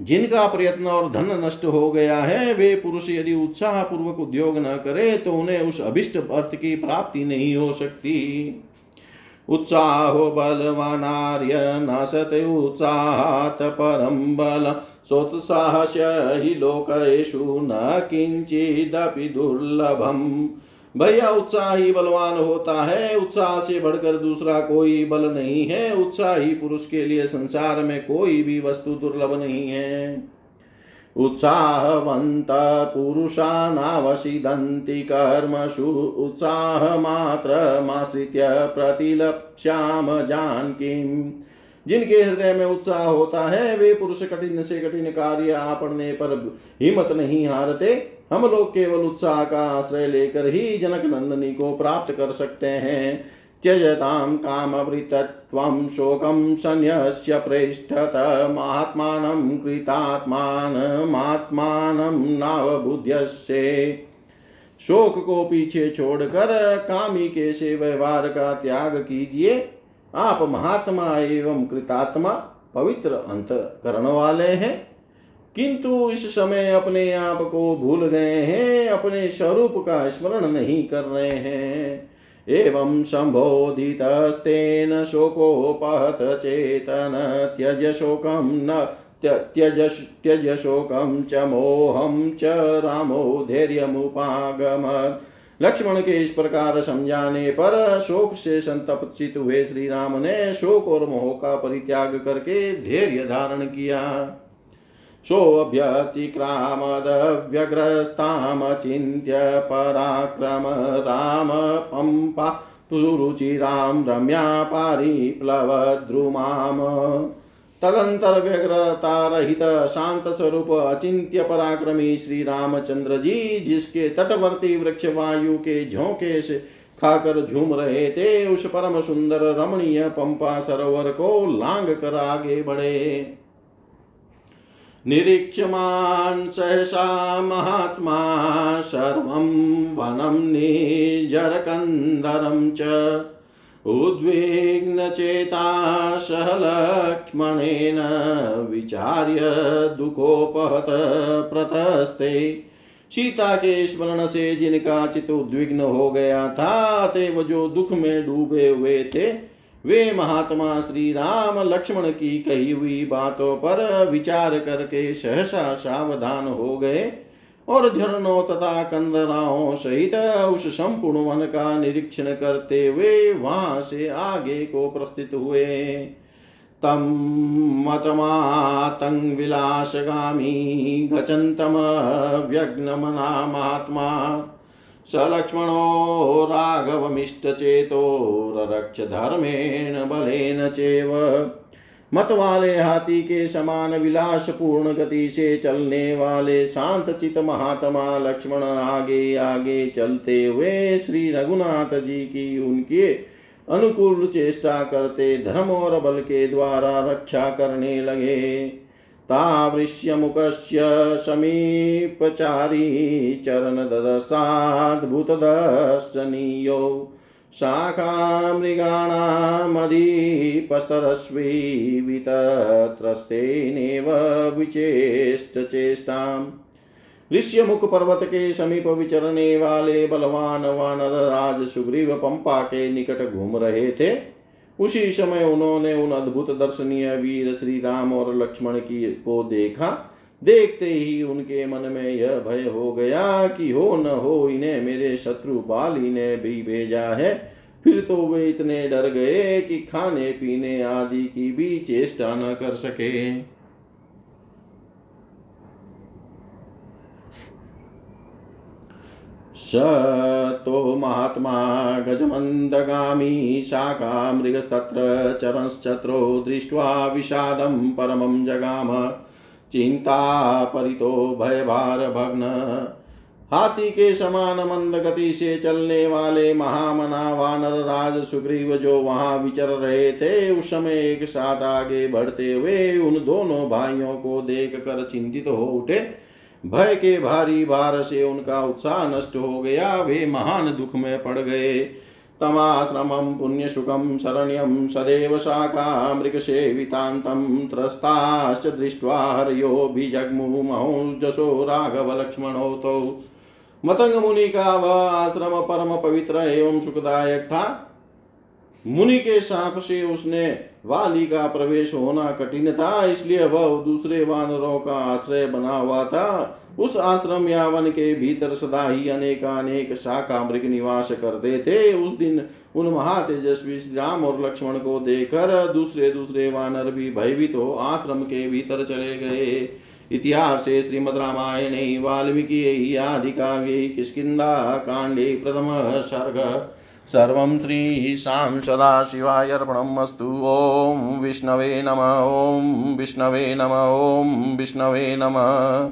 जिनका प्रयत्न और धन नष्ट हो गया है, वे पुरुष यदि उत्साह पूर्वक उद्योग न करे तो उन्हें उस अभिष्ट अर्थ की प्राप्ति नहीं हो सकती। उत्साहो बलवानार्य नाशते उत्साहात् परं बल। सोत्साहस्य हि लोकेषु न किञ्चिदपि दुर्लभम्। भैया, उत्साही बलवान होता है। उत्साह से बढ़कर दूसरा कोई बल नहीं है। उत्साही पुरुष के लिए संसार में कोई भी वस्तु दुर्लभ नहीं है। उत्साहवन्त कर्मसु उत्साहमात्रमाश्रित्य प्रतिलप्स्याम जानकीम् जिनके हृदय में उत्साह होता है, वे पुरुष कठिन से कठिन कार्य आपने पर हिम्मत नहीं हारते। हम लोग केवल उत्साह का आश्रय लेकर ही जनक नंदनी को प्राप्त कर सकते हैं। त्यजतां कामवृतत्वं शोकं सन्यस्य प्रेष्ठत। कृतात्मानमात्मानं नावबुध्यस्ये। शोक को पीछे छोड़कर कामी के से व्यवहार का त्याग कीजिए। आप महात्मा एवं कृतात्मा पवित्र अंत करण वाले हैं। किंतु इस समय अपने आप को भूल गए हैं, अपने स्वरूप का स्मरण नहीं कर रहे हैं। एवं सम्बोधितस्तेन शोकोपहत चेतन त्यज शोकं न त्यज त्यज शोकं च मोहं च रामो धैर्यमुपागमत् लक्ष्मण के इस प्रकार समझाने पर शोक से संतप्त हुए श्री राम ने शोक और मोह का परित्याग करके धैर्य धारण किया। सोऽभ्यतिक्रामदव्यग्रस्तामचिन्त्य पराक्रम राम पम्पा रुचिरां रम्या पारिप्लवद्रुमाम्। तदंतर व्यग्रता रहित शांत स्वरूप अचिंत्य पराक्रमी श्री रामचंद्र जी जिसके तटवर्ती वृक्ष वायु के झोंके से खाकर झूम रहे थे, उस परम सुंदर रमणीय पंपा सरोवर को लांग कर आगे बढ़े। निरीक्षमान् सहसा महात्मा सर्वं वनं निर्जरकन्दरं च। उद्विग्नचेता सह लक्ष्मणेन विचार्य दुखोपहत प्रतस्ते। सीता के स्मरण से जिनका चित उद्विग्न हो गया था अतएव जो दुख में डूबे हुए थे वे महात्मा श्री राम लक्ष्मण की कही हुई बातों पर विचार करके सहसा सावधान हो गए और झरनों तथा कंदराओं सहित उस संपूर्ण वन का निरीक्षण करते हुए वहाँ से आगे को प्रस्थित हुए। तं मतमातङ्गविलासगामी गचन्तमव्यग्नमनामात्मा स लक्ष्मणो राघवमिष्टचेतोररक्ष धर्मेण बलेन चेव। मत वाले हाथी के समान विलास पूर्ण गति से चलने वाले शांत चित महात्मा लक्ष्मण आगे आगे चलते हुए श्री रघुनाथ जी की उनके अनुकूल चेष्टा करते धर्म और बल के द्वारा रक्षा करने लगे। तावृश्यमुखस्य समीपचारी चरण ददशाद्भुतदर्शनीयो शाखामृगाणामधिपस्तरश्वी वितत्रस्तेनेव विचेष्टचेष्टाम्। ऋष्यमुख पर्वत के समीप विचरने वाले बलवान वानर राज सुग्रीव पंपा के निकट घूम रहे थे। उसी समय उन्होंने उन अद्भुत दर्शनीय वीर श्री राम और लक्ष्मण की को देखा। देखते ही उनके मन में यह भय हो गया कि हो न हो, इन्हें मेरे शत्रु बाली ने भी भेजा है। फिर तो वे इतने डर गए कि खाने पीने आदि की भी चेष्टा न कर सके। स तो महात्मा गजमन्दगामी शाखा मृगस्तत्र चरंश्चत्रो दृष्ट्वा विषादं परमं जगाम। चिंतापरितो भयभारभग्न हाथी के समान मंद गति से चलने वाले महामना वानर राज सुग्रीव जो वहाँ विचर रहे थे, उस समय एक साथ आगे बढ़ते हुए उन दोनों भाइयों को देख कर चिंतित हो उठे। भय के भारी भार से उनका उत्साह नष्ट हो गया। वे महान दुख में पड़ गए। तमाश्रमं, पुण्यसुखं, शरण्यं, सदैव शाखा मृगसेवितान्तं त्रस्ताश्च दृष्ट्वा हर्योभिजग्मुमहौजसो राघवलक्ष्मणौ तौ मतंग मुनि का वह आश्रम परम पवित्र एवं सुखदायक था। मुनि के साप से उसने वाली का प्रवेश होना कठिन था, इसलिए वह दूसरे वानरों का आश्रय बना हुआ था। उस आश्रम या वन के भीतर सदा ही अनेक अनेक शाखा मृग निवास करते थे। उस दिन उन महातेजस्वी राम और लक्ष्मण को देखकर दूसरे दूसरे वानर भी भयभीत हो आश्रम के भीतर चले गए। इतिहास श्रीमद रामायणे वाल्मीकि आदि काव्ये किष्किन्धा काण्डे प्रथम सर्ग सर्वं श्रीशां सदाशिवाय अर्पणमस्तु। ॐ विष्णवे नम। ॐ विष्णवे नम। ॐ विष्णवे नमः।